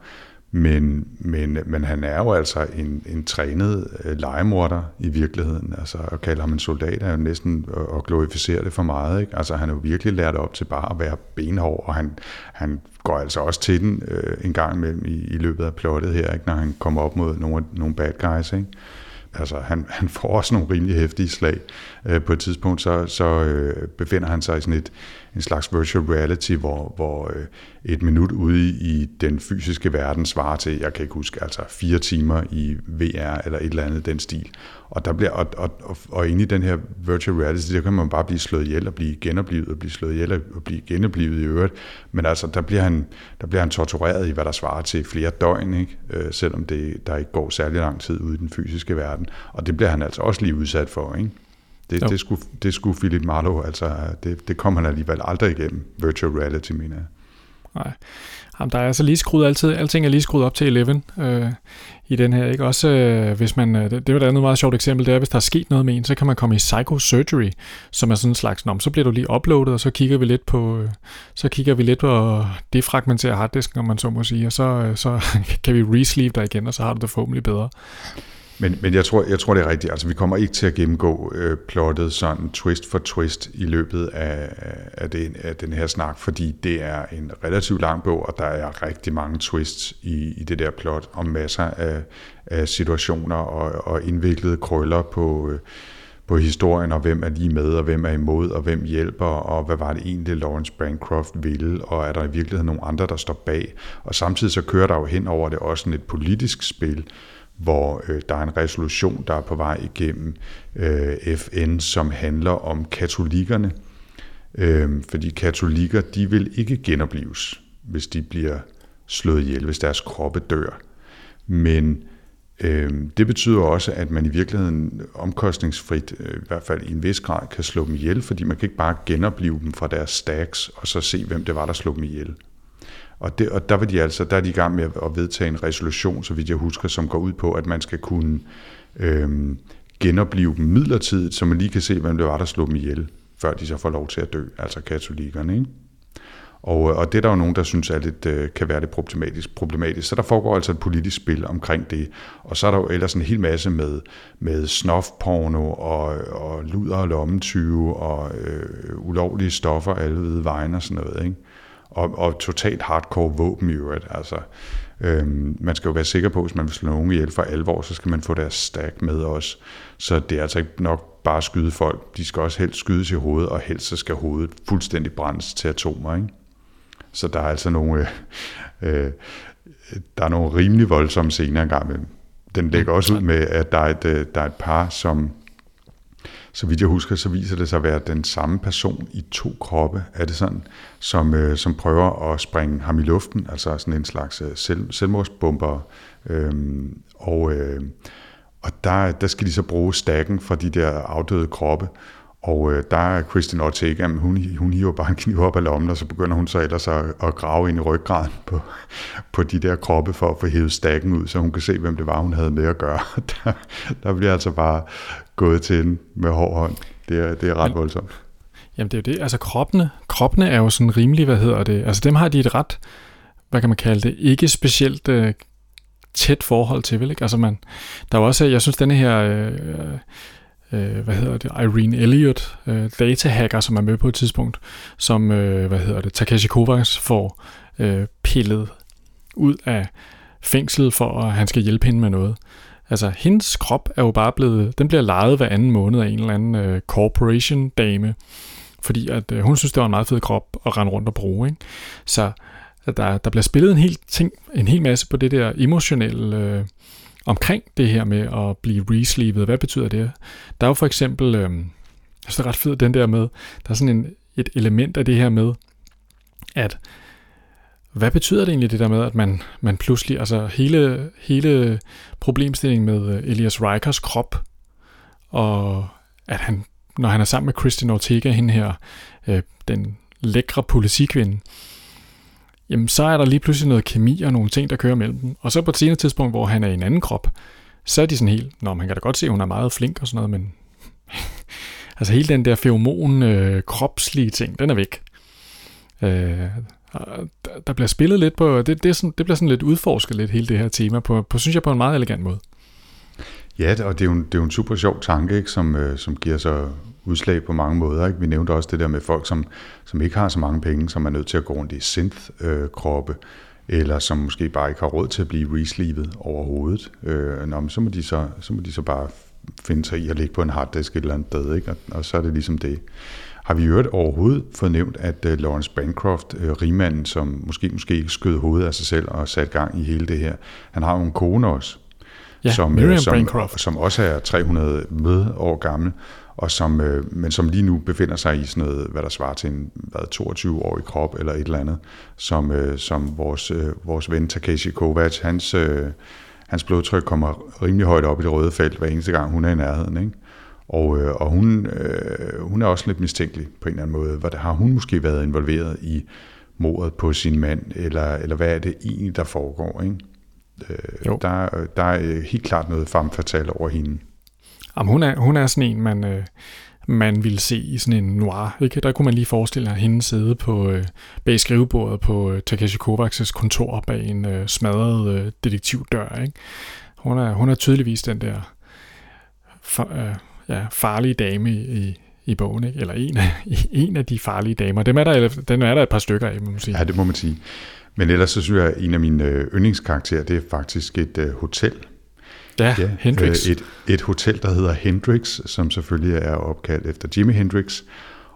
Speaker 1: Men, men, men han er jo altså en, en trænet øh, legemorder i virkeligheden. Altså at kalde ham en soldat er jo næsten at glorificere det for meget. Ikke? Altså han er jo virkelig lært op til bare at være benhård, og han, han går altså også til den øh, en gang imellem i, i løbet af plottet her, ikke? når han kommer op mod nogle, nogle bad guys. Ikke? Altså han, han får også nogle rimelig hæftige slag. Øh, på et tidspunkt så, så øh, befinder han sig i sådan et, en slags virtual reality, hvor, hvor øh, et minut ude i den fysiske verden svarer til, jeg kan ikke huske, altså fire timer i VR eller et eller andet den stil. Og, der bliver, og, og, og, og inde i den her virtual reality, der kan man bare blive slået ihjel og blive genoplevet og blive slået ihjel og blive genoplevet i øvrigt. Men altså, der bliver han, der bliver han tortureret i, hvad der svarer til flere døgn, ikke? Øh, selvom det, der ikke går særlig lang tid ude i den fysiske verden. Og det bliver han altså også lige udsat for, ikke? Det, det, skulle, det skulle Philip Marlowe, altså det, det kom han alligevel aldrig igennem, virtual reality, mener jeg.
Speaker 2: Nej, Jamen, der er altså lige skruet altid, alting er lige skruet op til 11 øh, i den her, ikke? Også øh, hvis man, øh, det, det var et andet meget sjovt eksempel, det er, hvis der er sket noget med en, så kan man komme i psychosurgery, som er sådan en slags, nom, så bliver du lige uploadet, og så kigger vi lidt på, øh, så kigger vi lidt på at defragmentere harddisken, om man så må sige, og så, øh, så <laughs> kan vi resleeve dig igen, og så har du det forhåbentlig bedre.
Speaker 1: Men, men jeg, tror, jeg tror, det er rigtigt. Altså, vi kommer ikke til at gennemgå øh, plottet sådan twist for twist i løbet af, af, den, af den her snak, fordi det er en relativt lang bog, og der er rigtig mange twists i, i det der plot, og masser af, af situationer og, og indviklede krøller på... Øh, på historien, og hvem er lige med, og hvem er imod, og hvem hjælper, og hvad var det egentlig, Lawrence Bancroft ville, og er der i virkeligheden nogle andre, der står bag. Og samtidig så kører der jo hen over det også sådan et politisk spil, hvor øh, der er en resolution, der er på vej igennem øh, FN, som handler om katolikkerne. Øh, fordi katolikker, de vil ikke genopleves, hvis de bliver slået ihjel, hvis deres kroppe dør. Men øh, det betyder også, at man i virkeligheden omkostningsfrit, øh, i hvert fald i en vis grad, kan slå dem ihjel, fordi man kan ikke bare genopleve dem fra deres stacks, og så se, hvem det var, der slog dem ihjel. Og, det, og der, var de altså, der er de i gang med at vedtage en resolution, så vidt jeg husker, som går ud på, at man skal kunne øh, genopleve dem midlertidigt, så man lige kan se, hvem det var, der slog dem ihjel, før de så får lov til at dø, altså katolikkerne. Ikke? Og, øh, og det er der jo nogen, der synes er lidt, øh, kan være lidt problematisk, problematisk. Så der foregår altså et politisk spil omkring det. Og så er der jo ellers en hel masse med, med snofporno og, og luder og lommetyve og øh, ulovlige stoffer alle ved vejen og sådan noget. Ikke? Og, og totalt hardcore våben i øvrigt. Altså, øhm, man skal jo være sikker på, hvis man vil slå nogen ihjel for alvor, så skal man få deres stack med også. Så det er altså ikke nok bare at skyde folk. De skal også helst skydes i hovedet, og helst så skal hovedet fuldstændig brændes til atomer. Ikke? Så der er altså nogle, øh, øh, der er nogle rimelig voldsomme scener engang imellem. Den lægger også ud med, at der er et, øh, der er et par, som så vidt jeg husker, så viser det sig at være den samme person i to kroppe, er det sådan, som, øh, som prøver at springe ham i luften, altså sådan en slags øh, selv, selvmordsbomber. Øhm, og, øh, Og der, der skal de så bruge stakken fra de der afdøde kroppe, og øh, der er Christian Ortega, hun, hun hiver bare en kniv op af lommen, og så begynder hun så ellers at, at grave ind i ryggraden på, på de der kroppe for at få hævet stakken ud, så hun kan se, hvem det var, hun havde med at gøre. <laughs> Der, der bliver altså bare gået til den med hård hånd. Det er, det er ret voldsomt.
Speaker 2: Jamen det er jo det, altså kroppene, kroppene er jo sådan rimelig, hvad hedder det, altså dem har de et ret, hvad kan man kalde det, ikke specielt øh, tæt forhold til, vel ikke? Altså man, der er også, jeg synes denne her, øh, øh, hvad hedder det, Irene Elliot, øh, datahacker, som er med på et tidspunkt, som, øh, hvad hedder det, Takeshi Kovacs får øh, pillet ud af fængslet for, at han skal hjælpe hende med noget. Altså, hendes krop er jo bare blevet, den bliver lejet hver anden måned af en eller anden øh, corporation dame, fordi at øh, hun synes, det var en meget fed krop at rende rundt og bruge. Ikke? Så der, der bliver spillet en hel, ting, en hel masse på det der emotionelle øh, omkring det her med at blive resleevet. Hvad betyder det? Der er jo for eksempel, øh, det er ret fedt den der med, der er sådan en, et element af det her med, at hvad betyder det egentlig det der med, at man, man pludselig, altså hele, hele problemstillingen med øh, Elias Rikers krop, og at han, når han er sammen med Christian Ortega, hende her, øh, den lækre politikvinde, jamen så er der lige pludselig noget kemi og nogle ting, der kører mellem dem. Og så på et senere tidspunkt, hvor han er i en anden krop, så er de sådan helt, nå, man kan da godt se, at hun er meget flink og sådan noget, men <laughs> altså hele den der feromon øh, kropslige ting, den er væk. Øh, der bliver spillet lidt på, det, det, er sådan, det bliver sådan lidt udforsket lidt hele det her tema, på, på synes jeg på en meget elegant måde.
Speaker 1: Ja, og det er jo en, det er jo en super sjov tanke, ikke, som, øh, som giver så udslag på mange måder. Ikke? Vi nævnte også det der med folk, som, som ikke har så mange penge, som er nødt til at gå rundt i synth-kroppe, eller som måske bare ikke har råd til at blive resleevet overhovedet. Øh, nå, men så, må de så, så må de så bare finde sig i at ligge på en harddisk et eller andet sted, ikke? Og, og så er det ligesom det. Har vi hørt overhovedet fået nævnt, at uh, Lawrence Bancroft, uh, rigmanden, som måske måske ikke skød hovedet af sig selv og sat gang i hele det her, han har jo en kone også,
Speaker 2: ja,
Speaker 1: som,
Speaker 2: Miriam
Speaker 1: som,
Speaker 2: Bancroft.
Speaker 1: som også er 300 med år gammel, og som, øh, men som lige nu befinder sig i sådan noget, hvad der svarer til en hvad, 22-årig krop eller et eller andet, som, øh, som vores, øh, vores ven Takeshi Kovacs, hans, øh, hans blodtryk kommer rimelig højt op i det røde felt hver eneste gang, hun er i nærheden. Ikke? Og, øh, og hun, øh, hun er også lidt mistænkelig på en eller anden måde. Hvad, har hun måske været involveret i mordet på sin mand, eller, eller hvad er det egentlig, der foregår? Ikke? Øh, der, der er helt klart noget farmfatalt over hende.
Speaker 2: Jamen, hun, er, hun er sådan en, man, øh, man ville se i sådan en noir. Ikke? Der kunne man lige forestille sig hende sidde på, øh, bag skrivebordet på øh, Takeshi Kovacs kontor bag en øh, smadret øh, detektivdør. Ikke? Hun, er, hun er tydeligvis den der for, øh, ja, farlige dame i, i bogen, ikke? eller en af, <laughs> en af de farlige damer. Dem er der, den er der et par stykker af, må man sige.
Speaker 1: Ja, det må man sige. Men ellers så synes jeg, at en af mine øh, yndlingskarakterer, det er faktisk et øh, hotel.
Speaker 2: Ja, ja Hendrix.
Speaker 1: Et, et hotel, der hedder Hendrix, som selvfølgelig er opkaldt efter Jimi Hendrix,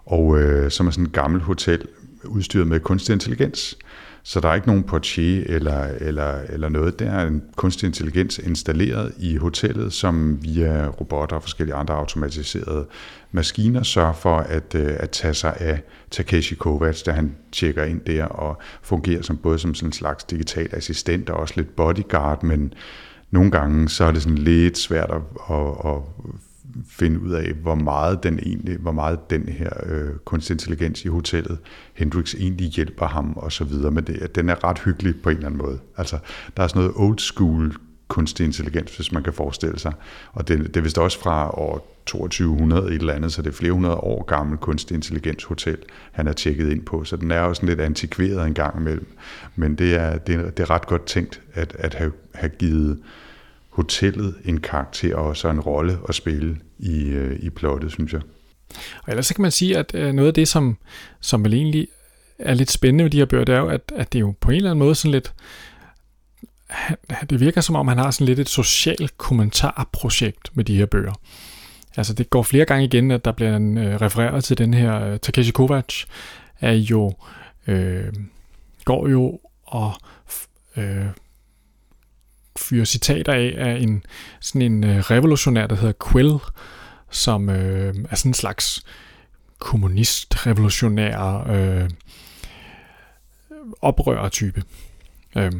Speaker 1: og øh, som er sådan et gammelt hotel, udstyret med kunstig intelligens. Så der er ikke nogen portier eller, eller, eller noget. Der er en kunstig intelligens installeret i hotellet, som via robotter og forskellige andre automatiserede maskiner sørger for at, øh, at tage sig af Takeshi Kovacs, da han tjekker ind der og fungerer som både som sådan en slags digital assistent og også lidt bodyguard, men nogle gange så er det sådan lidt svært at, at, at finde ud af, hvor meget den egentlig, hvor meget den her øh, kunstig intelligens i hotellet, Hendrix egentlig hjælper ham og så videre med det. Den er ret hyggelig på en eller anden måde. Altså, der er sådan noget old school kunstig intelligens, hvis man kan forestille sig. Og det, det er vist også fra år 2200 et eller andet, så det er flere hundrede år gammel kunstig intelligens hotel, han har tjekket ind på. Så den er også lidt antikveret en gang imellem. Men det er, det er, det er ret godt tænkt at, at have, have givet hotellet en karakter og så en rolle at spille i, øh, i plottet, synes jeg.
Speaker 2: Og ellers så kan man sige, at øh, noget af det, som, som vel egentlig er lidt spændende ved de her bøger, det er jo, at, at det er jo på en eller anden måde sådan lidt, det virker som om, han har sådan lidt et social kommentarprojekt med de her bøger. Altså det går flere gange igen, at der bliver en, øh, refereret til den her øh, Takeshi Kovacs, er jo, øh, går jo og øh, fyrer citater af af en, sådan en øh, revolutionær, der hedder Quill, som øh, er sådan en slags kommunist-revolutionær øh, oprører-type. Øh,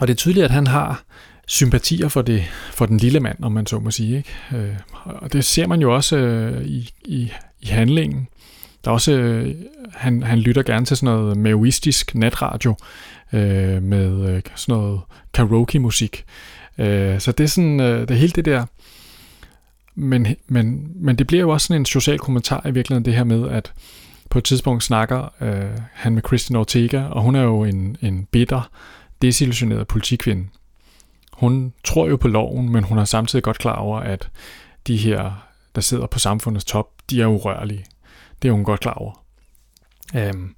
Speaker 2: og det er tydeligt, at han har sympatier for, det, for den lille mand, om man så må sige. Ikke? Øh, og det ser man jo også øh, i, i, i handlingen. Der er også, øh, han, han lytter gerne til sådan noget maoistisk natradio øh, med øh, sådan noget karaoke-musik. Øh, så det er sådan, øh, det hele det der. Men, men, men det bliver jo også sådan en social kommentar i virkeligheden, det her med, at på et tidspunkt snakker øh, han med Christian Ortega, og hun er jo en, en bitter, desillusioneret politikvinde. Hun tror jo på loven, men hun er samtidig godt klar over, at de her, der sidder på samfundets top, de er urørlige. Det er hun godt klar over. Øhm,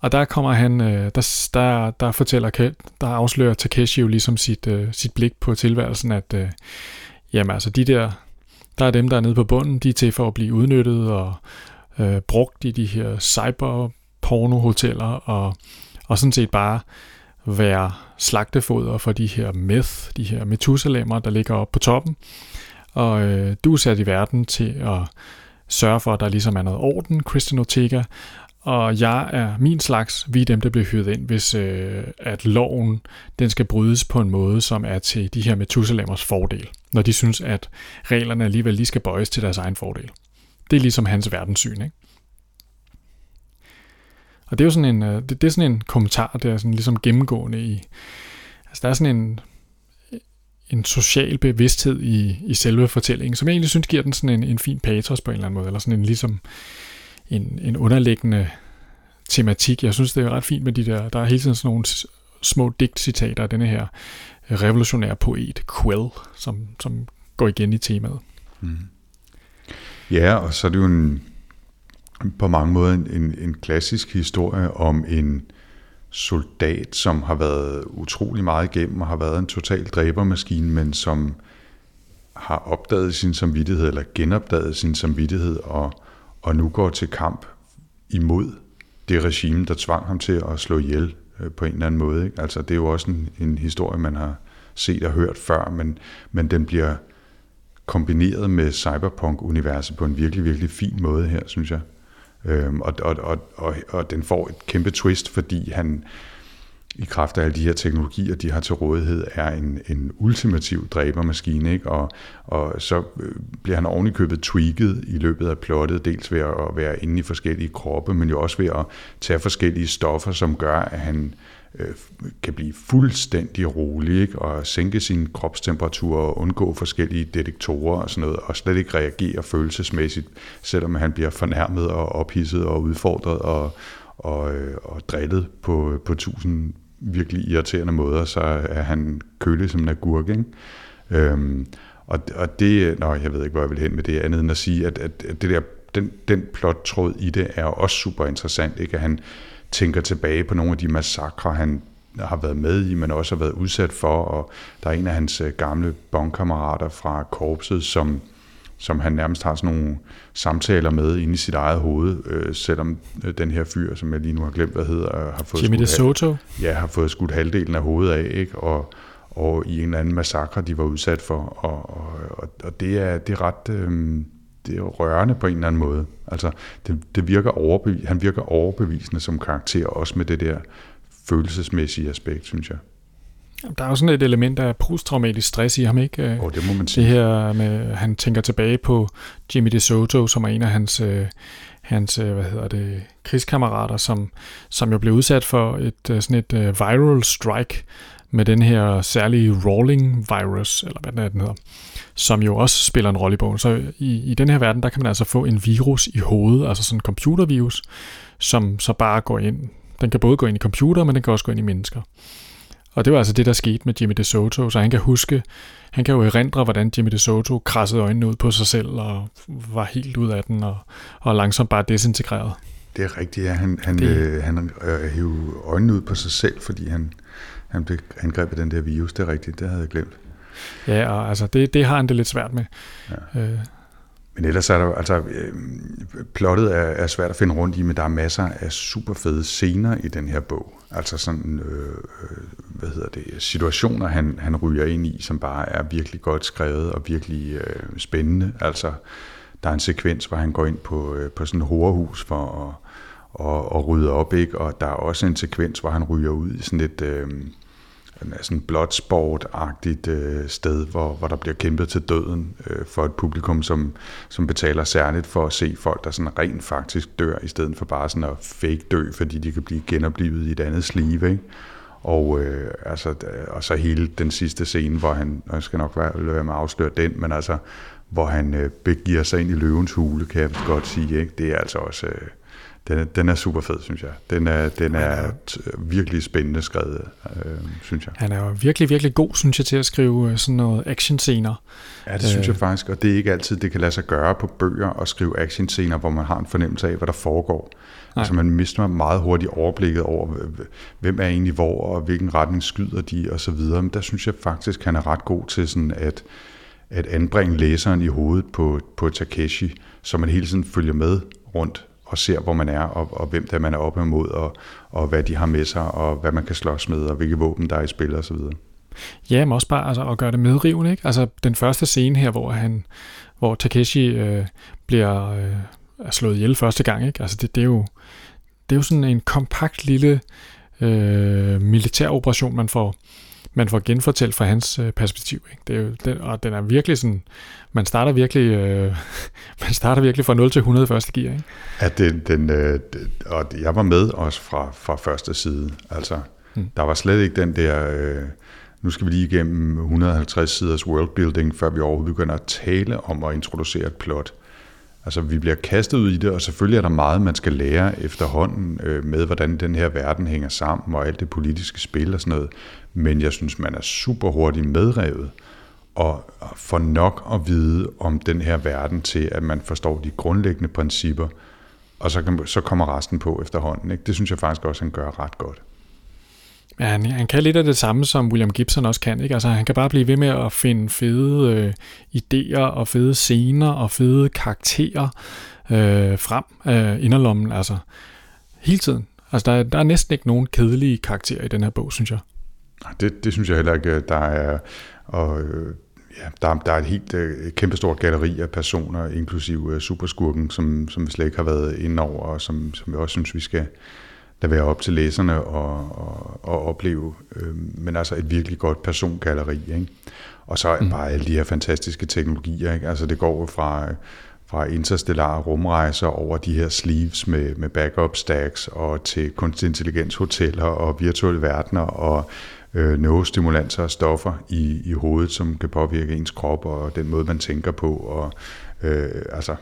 Speaker 2: og der kommer han, øh, der, der, der fortæller, der afslører Takeshi jo ligesom sit, øh, sit blik på tilværelsen, at øh, jamen altså de der, der er dem, der er nede på bunden, de er til for at blive udnyttet og øh, brugt i de her cyber-porno-hoteller og, og sådan set bare være slagtefoder for de her meth, de her metusalemer, der ligger oppe på toppen. Og øh, du er sat i verden til at sørge for, at der ligesom er noget orden, Christian Ortega, og jeg er min slags, vi er dem, der bliver hyret ind, hvis øh, at loven den skal brydes på en måde, som er til de her Methuselamers fordel, når de synes, at reglerne alligevel lige skal bøjes til deres egen fordel. Det er ligesom hans verdenssyn, ikke? Og det er jo sådan en, øh, det, det er sådan en kommentar, der er sådan ligesom gennemgående i, altså der er sådan en, en social bevidsthed i, i selve fortællingen, som jeg egentlig synes giver den sådan en, en fin patos på en eller anden måde, eller sådan en ligesom en, en underliggende tematik. Jeg synes, det er ret fint med de der, der er hele tiden sådan nogle små digtcitater af denne her revolutionære poet, Quill, som, som går igen i temaet. Mm.
Speaker 1: Ja, og så er det jo en, på mange måder en, en, en klassisk historie om en soldat, som har været utrolig meget igennem og har været en total dræbermaskine, men som har opdaget sin samvittighed, eller genopdaget sin samvittighed, og, og nu går til kamp imod det regime, der tvang ham til at slå ihjel øh, på en eller anden måde. Ikke? Altså, det er jo også en, en historie, man har set og hørt før, men, men den bliver kombineret med cyberpunk-universet på en virkelig, virkelig fin måde her, synes jeg. Øhm, og, og, og, og, og den får et kæmpe twist, fordi han i kraft af alle de her teknologier, de har til rådighed, er en, en ultimativ dræbermaskine, ikke? Og, og så øh, bliver han ovenikøbet tweaked i løbet af plottet, dels ved at være inde i forskellige kroppe, men jo også ved at tage forskellige stoffer, som gør, at han øh, kan blive fuldstændig rolig, ikke? og sænke sin kropstemperatur og undgå forskellige detektorer og sådan noget, og slet ikke reagere følelsesmæssigt, selvom han bliver fornærmet og ophidset og udfordret og, og, øh, og drillet på, på tusind virkelig irriterende måder, så er han kølig som en agurk. Ikke? Øhm, og, og det, nå, jeg ved ikke, hvor jeg vil hen med det, andet end at sige, at, at, at det der, den, den plottråd i det er også super interessant, ikke? at han tænker tilbage på nogle af de massakre, han har været med i, men også har været udsat for, og der er en af hans øh, gamle bondkammerater fra korpset, som som han nærmest har sådan nogle samtaler med inde i sit eget hoved, øh, selvom øh, den her fyr, som jeg lige nu har glemt, hvad hedder, øh, har fået
Speaker 2: Jimmy
Speaker 1: skudt,
Speaker 2: Soto?
Speaker 1: Ja, har fået skudt halvdelen af hovedet af, ikke? Og, og i en eller anden massakre, de var udsat for, og, og, og det, er, det er ret øh, det er rørende på en eller anden måde. Altså, det, det virker overbevis, han virker overbevisende som karakter, også med det der følelsesmæssige aspekt, synes jeg.
Speaker 2: Der er jo sådan et element af posttraumatisk stress i ham, ikke?
Speaker 1: Oh, det må man sige.
Speaker 2: Det her med, han tænker tilbage på Jimmy DeSoto, som er en af hans, øh, hans øh, hvad hedder det, krigskammerater, som, som jo blev udsat for et øh, sådan et viral strike med den her særlige rolling virus, eller hvad den hedder, som jo også spiller en rolle i bogen. Så i, i den her verden, der kan man altså få en virus i hovedet, altså sådan en computervirus, som så bare går ind. Den kan både gå ind i computer, men den kan også gå ind i mennesker. Og det var altså det, der skete med Jimmy DeSoto, så han kan huske, han kan jo erindre, hvordan Jimmy DeSoto krassede øjnene ud på sig selv og var helt ud af den og, og langsomt bare desintegreret.
Speaker 1: Det er rigtigt, ja. Han, han, det... øh, han øh, hævde øjnene ud på sig selv, fordi han, han blev angrebet af den der virus. Det er rigtigt, det havde jeg glemt.
Speaker 2: Ja, og altså det, det har han det lidt svært med. Ja. Øh,
Speaker 1: men ellers er der altså, øh, plottet er, er svært at finde rundt i, men der er masser af super fede scener i den her bog. Altså sådan, øh, øh, hvad hedder det, situationer, han, han ryger ind i, som bare er virkelig godt skrevet og virkelig øh, spændende. Altså, der er en sekvens, hvor han går ind på, øh, på sådan et horehus for at og, og rydder op, ikke? og der er også en sekvens, hvor han ryger ud i sådan et, øh, sådan bloodsport-agtigt øh, sted, hvor, hvor der bliver kæmpet til døden øh, for et publikum, som, som betaler særligt for at se folk, der sådan rent faktisk dør, i stedet for bare sådan at fake dø, fordi de kan blive genoplevet i et andet slive, ikke? Og, øh, altså, øh, og så hele den sidste scene, hvor han, og jeg skal nok være, være med at afsløre den, men altså, hvor han øh, begiver sig ind i løvens hule, kan jeg godt sige. Ikke? Det er altså også... Øh, den er, den er super fed, synes jeg. Den er, den er virkelig spændende skrevet, øh, synes jeg.
Speaker 2: Han er jo virkelig, virkelig god, synes jeg, til at skrive øh, sådan noget actionscener.
Speaker 1: Ja, det synes jeg øh. faktisk, og det er ikke altid, det kan lade sig gøre på bøger at skrive actionscener, hvor man har en fornemmelse af, hvad der foregår. Nej. Altså man mister meget hurtigt overblikket over, hvem er egentlig hvor, og hvilken retning skyder de, og så videre. Men der synes jeg faktisk, han er ret god til sådan at, at anbringe læseren i hovedet på, på Takeshi, så man hele tiden følger med rundt og ser, hvor man er, og, og hvem der man er oppe imod, og, og hvad de har med sig, og hvad man kan slås med, og hvilke våben der er i spil, og så videre.
Speaker 2: Ja, men også bare altså, at gøre det medrivende. Ikke? Altså den første scene her, hvor han, hvor Takeshi øh, bliver øh, slået ihjel første gang, ikke? Altså det, det, er jo, det er jo sådan en kompakt lille øh, militær operation, man får, man får genfortalt fra hans øh, perspektiv. Ikke? Det er jo, den, og den er virkelig sådan, man starter virkelig, øh, <laughs> man starter virkelig fra 0 til 100 første gear. Ikke?
Speaker 1: Ja, den, den, øh, og jeg var med også fra, fra første side. Altså, hmm. der var slet ikke den der, øh, nu skal vi lige igennem 150 siders worldbuilding, før vi overhovedet begynder at tale om at introducere et plot. Altså, vi bliver kastet ud i det, og selvfølgelig er der meget, man skal lære efterhånden øh, med, hvordan den her verden hænger sammen, og alt det politiske spil og sådan noget. Men jeg synes, man er super hurtigt medrevet, og får nok at vide om den her verden til, at man forstår de grundlæggende principper, og så, kan, så kommer resten på efterhånden. Ikke? Det synes jeg faktisk også, han gør ret godt.
Speaker 2: Ja, han, han kan lidt af det samme, som William Gibson også kan. Ikke? Altså, han kan bare blive ved med at finde fede øh, idéer og fede scener og fede karakterer øh, frem af øh, inderlommen. Altså, hele tiden. Altså, der, der er næsten ikke nogen kedelige karakterer i den her bog, synes jeg.
Speaker 1: Det, det synes jeg heller ikke, der er. Og, øh, ja, der, der er et helt øh, kæmpestort galleri af personer, inklusive øh, superskurken, som, som vi slet ikke har været inde over, og som, som vi også synes, vi skal lade være op til læserne og, og, og opleve. Øh, men altså et virkelig godt persongalleri. Ikke? Og så mm. bare alle de her fantastiske teknologier. Ikke? Altså det går fra fra interstellare rumrejser over de her sleeves med, med backup stacks og til kunstig intelligens hoteller og virtuelle verdener og øh, nervestimulanser og stoffer i, i hovedet, som kan påvirke ens krop og den måde, man tænker på. Og, øh, altså,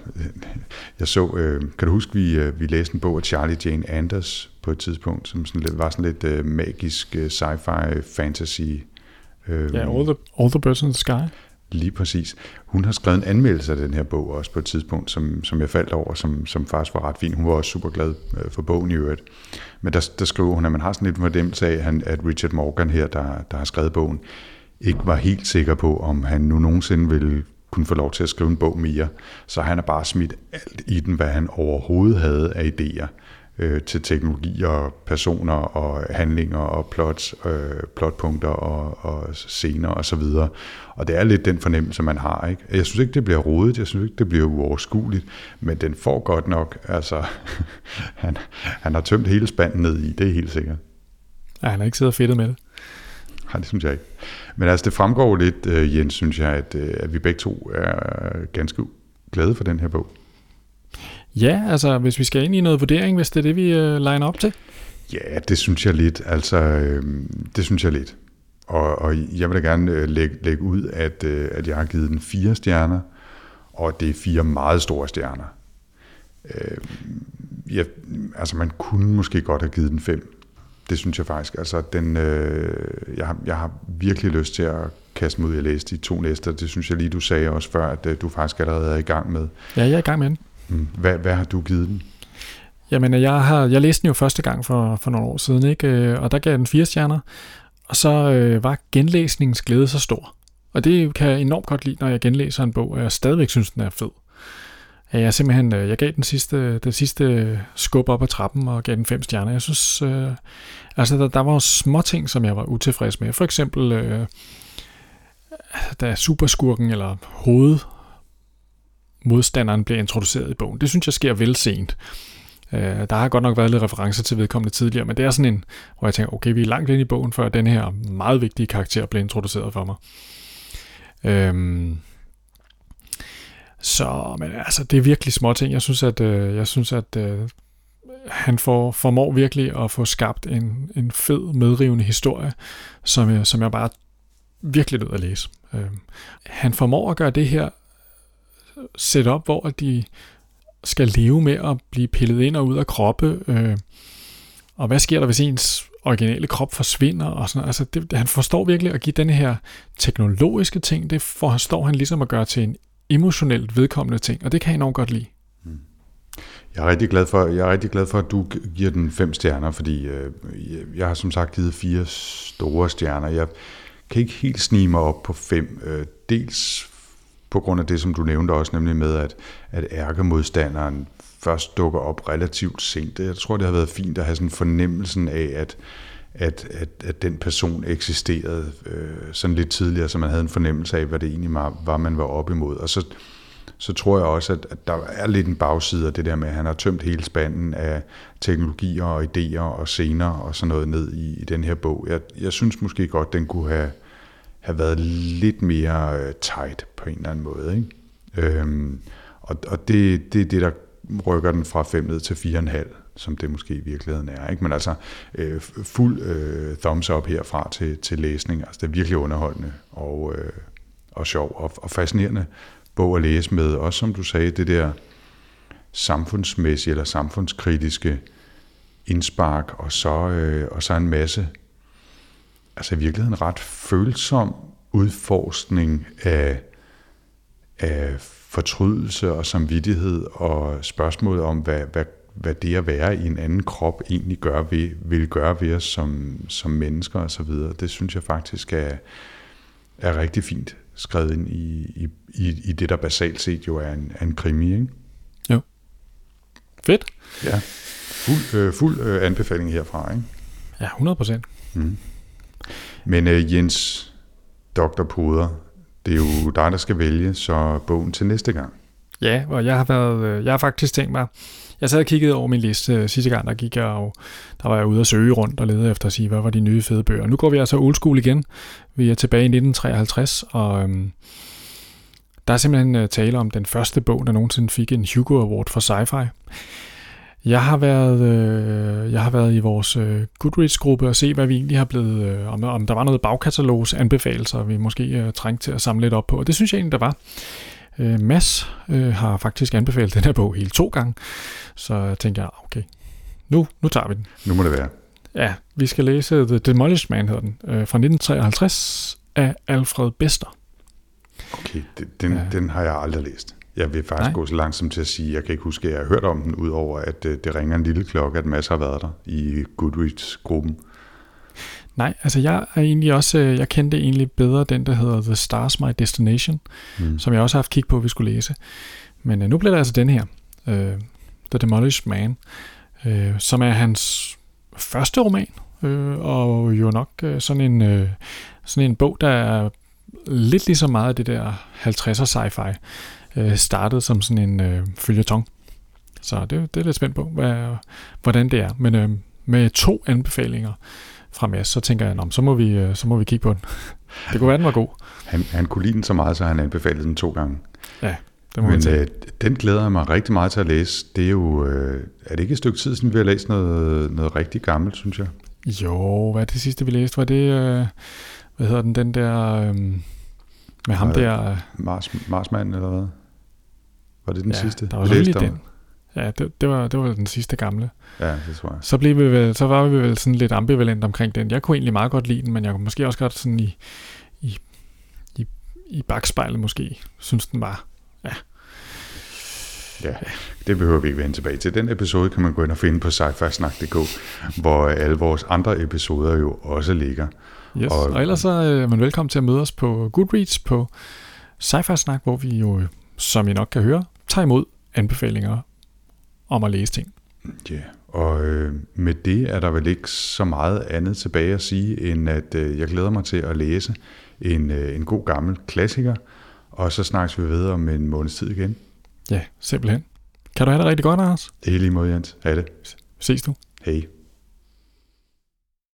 Speaker 1: <laughs> jeg så, øh, kan du huske, vi, øh, vi læste en bog af Charlie Jane Anders på et tidspunkt, som sådan lidt, var sådan lidt øh, magisk øh, sci-fi fantasy.
Speaker 2: Øh, ja, all the, all the Birds in the Sky.
Speaker 1: Lige præcis. Hun har skrevet en anmeldelse af den her bog også på et tidspunkt, som, som jeg faldt over, som, som faktisk var ret fin. Hun var også super glad øh, for bogen i øvrigt. Men der, der skriver hun, at man har sådan lidt fordemmelse af, at Richard Morgan her, der, der har skrevet bogen, ikke var helt sikker på, om han nu nogensinde ville kunne få lov til at skrive en bog mere. Så han har bare smidt alt i den, hvad han overhovedet havde af idéer øh, til teknologier, personer og handlinger og plots, øh, plotpunkter og, og scener og så videre. Og det er lidt den fornemmelse, man har. Ikke? Jeg synes ikke, det bliver rodet, jeg synes ikke, det bliver uoverskueligt, men den får godt nok, altså, <laughs> han, han har tømt hele spanden ned i, det er helt sikkert.
Speaker 2: Ja, han har ikke siddet fedtet med det.
Speaker 1: Nej, det synes jeg ikke. Men altså, det fremgår lidt, øh, Jens, synes jeg, at, øh, at vi begge to er ganske glade for den her bog.
Speaker 2: Ja, altså hvis vi skal ind i noget vurdering, hvis det er det, vi uh, line op til.
Speaker 1: Ja, det synes jeg lidt. Altså, øh, det synes jeg lidt. Og, og jeg vil da gerne øh, lægge, lægge ud, at, øh, at jeg har givet den fire stjerner, og det er fire meget store stjerner. Øh, jeg, altså, man kunne måske godt have givet den fem. Det synes jeg faktisk. Altså, den, øh, jeg, har, jeg har virkelig lyst til at kaste mig ud og læse de to næste. Det synes jeg lige, du sagde også før, at øh, du faktisk allerede er i gang med.
Speaker 2: Ja, jeg er i gang med den.
Speaker 1: Mm. Hvad, hvad har du givet den?
Speaker 2: Jamen, øh, jeg, har, jeg læste den jo første gang for, for nogle år siden, ikke? Øh, og der gav jeg den fire stjerner. Og så øh, var genlæsningens glæde så stor. Og det kan jeg enormt godt lide, når jeg genlæser en bog, og jeg stadigvæk synes, den er fed. Jeg simpelthen, øh, jeg gav den sidste, den sidste skub op ad trappen og gav den fem stjerner. Jeg synes, øh, altså der, der var små ting, som jeg var utilfreds med. For eksempel, øh, da superskurken eller hoved modstanderen bliver introduceret i bogen. Det synes jeg sker vel sent. Øh, der har godt nok været lidt referencer til vedkommende tidligere, men det er sådan en, hvor jeg tænker, okay, vi er langt ind i bogen, før den her meget vigtige karakter bliver introduceret for mig. Øhm, så, men altså, det er virkelig små ting. Jeg synes, at, øh, jeg synes, at øh, han får, formår virkelig at få skabt en, en fed, medrivende historie, som jeg, som jeg bare virkelig nødt at læse. Øh, han formår at gøre det her setup, hvor de skal leve med at blive pillet ind og ud af kroppe, øh, og hvad sker der, hvis ens originale krop forsvinder, og sådan Altså, det, han forstår virkelig at give den her teknologiske ting, det forstår han ligesom at gøre til en emotionelt vedkommende ting, og det kan jeg enormt godt lide. Mm.
Speaker 1: Jeg er rigtig glad for, jeg er rigtig glad for, at du giver den fem stjerner, fordi øh, jeg har som sagt givet fire store stjerner. Jeg kan ikke helt snige mig op på fem. Øh, dels på grund af det, som du nævnte også, nemlig med, at, at ærkemodstanderen først dukker op relativt sent. Jeg tror, det har været fint at have sådan fornemmelsen af, at, at, at, at den person eksisterede øh, sådan lidt tidligere, så man havde en fornemmelse af, hvad det egentlig var, var man var op imod. Og så, så tror jeg også, at, at der er lidt en bagside af det der med, at han har tømt hele spanden af teknologier og idéer og scener og sådan noget ned i, i den her bog. Jeg, jeg synes måske godt, den kunne have, have været lidt mere øh, tight på en eller anden måde. Ikke? Øhm, og og det, det er det, der rykker den fra 5 ned til 4,5 som det måske i virkeligheden er. Ikke? Men altså øh, fuld øh, thumbs up herfra til, til læsning. Altså det er virkelig underholdende og, øh, og sjov og, og fascinerende bog at læse med. Også som du sagde, det der samfundsmæssige eller samfundskritiske indspark, og så, øh, og så en masse, altså i virkeligheden ret følsom udforskning af, af fortrydelse og samvittighed og spørgsmålet om, hvad, hvad, hvad det at være i en anden krop egentlig gør ved, vil gøre ved os som, som mennesker og så videre. Det synes jeg faktisk er, er rigtig fint skrevet ind i, i, i det, der basalt set jo er en, er en krimi. Ikke?
Speaker 2: Jo. Fedt.
Speaker 1: Ja. Fuld, øh, fuld øh, anbefaling herfra. Ikke?
Speaker 2: Ja, 100 procent. Mm.
Speaker 1: Men øh, Jens, Dr. Puder, det er jo dig, der skal vælge så bogen til næste gang.
Speaker 2: Ja, og jeg har været, øh, jeg har faktisk tænkt mig, jeg sad og kiggede over min liste øh, sidste gang, der gik jeg og der var jeg ude og søge rundt og lede efter at sige, hvad var de nye fede bøger. Nu går vi altså old school igen. Vi er tilbage i 1953, og øhm, der er simpelthen øh, tale om den første bog, der nogensinde fik en Hugo Award for sci-fi. Jeg har været, øh, jeg har været i vores øh, Goodreads-gruppe og se, hvad vi egentlig har blevet, øh, om, om der var noget bagkatalogs anbefalelser, vi måske øh, trængte til at samle lidt op på. Og det synes jeg egentlig, der var. Øh, Mads øh, har faktisk anbefalet den her bog hele to gange, så jeg tænkte jeg, okay, nu, nu tager vi den.
Speaker 1: Nu må det være.
Speaker 2: Ja, vi skal læse The Demolished Man, hedder den, øh, fra 1953 af Alfred Bester.
Speaker 1: Okay, den, ja. den har jeg aldrig læst. Jeg vil faktisk Nej. gå så langsomt til at sige, jeg kan ikke huske, at jeg har hørt om den, udover at øh, det ringer en lille klokke, at Mads har været der i Goodreads-gruppen.
Speaker 2: Nej, altså jeg er egentlig også, øh, jeg kendte egentlig bedre den, der hedder The Stars My Destination, mm. som jeg også har haft kig på, at vi skulle læse. Men uh, nu bliver det altså den her, uh, The Demolished Man, uh, som er hans første roman, uh, og jo nok uh, sådan, en, uh, sådan en bog, der er lidt lige så meget af det der 50'er sci-fi, uh, startede som sådan en uh, følgetong. Så det, det er lidt spændt på, hvad, hvordan det er. Men uh, med to anbefalinger, fra Mads, så tænker jeg, så må, vi, øh, så må vi kigge på den. <laughs> det kunne være, den var god.
Speaker 1: Han, han kunne lide den så meget, så han anbefalede den to gange.
Speaker 2: Ja, det må
Speaker 1: Men øh, den glæder jeg mig rigtig meget til at læse. Det er jo, øh, er det ikke et stykke tid siden, vi har læst noget, noget rigtig gammelt, synes jeg?
Speaker 2: Jo, hvad er det sidste, vi læste? Var det, øh, hvad hedder den, den der, øh, med ham der...
Speaker 1: Mars, Marsmand, eller hvad? Var det den
Speaker 2: ja,
Speaker 1: sidste?
Speaker 2: der var lige den. Ja, det, det, var, det var den sidste gamle.
Speaker 1: Ja, det tror jeg.
Speaker 2: Så, blev vi vel, så var vi vel sådan lidt ambivalent omkring den. Jeg kunne egentlig meget godt lide den, men jeg kunne måske også godt sådan i, i, i, i bagspejlet måske synes den var, ja.
Speaker 1: Ja, det behøver vi ikke vende tilbage til. Den episode kan man gå ind og finde på sci hvor alle vores andre episoder jo også ligger.
Speaker 2: Yes, og, og ellers så er man velkommen til at møde os på Goodreads på sci hvor vi jo, som I nok kan høre, tager imod anbefalinger om at læse ting.
Speaker 1: Ja, yeah. og øh, med det er der vel ikke så meget andet tilbage at sige, end at øh, jeg glæder mig til at læse en, øh, en god gammel klassiker, og så snakkes vi videre om en måneds tid igen.
Speaker 2: Ja, simpelthen. Kan du have det rigtig godt, Anders?
Speaker 1: Det er lige måde, Jens. Ha' det.
Speaker 2: Ses du.
Speaker 1: Hej.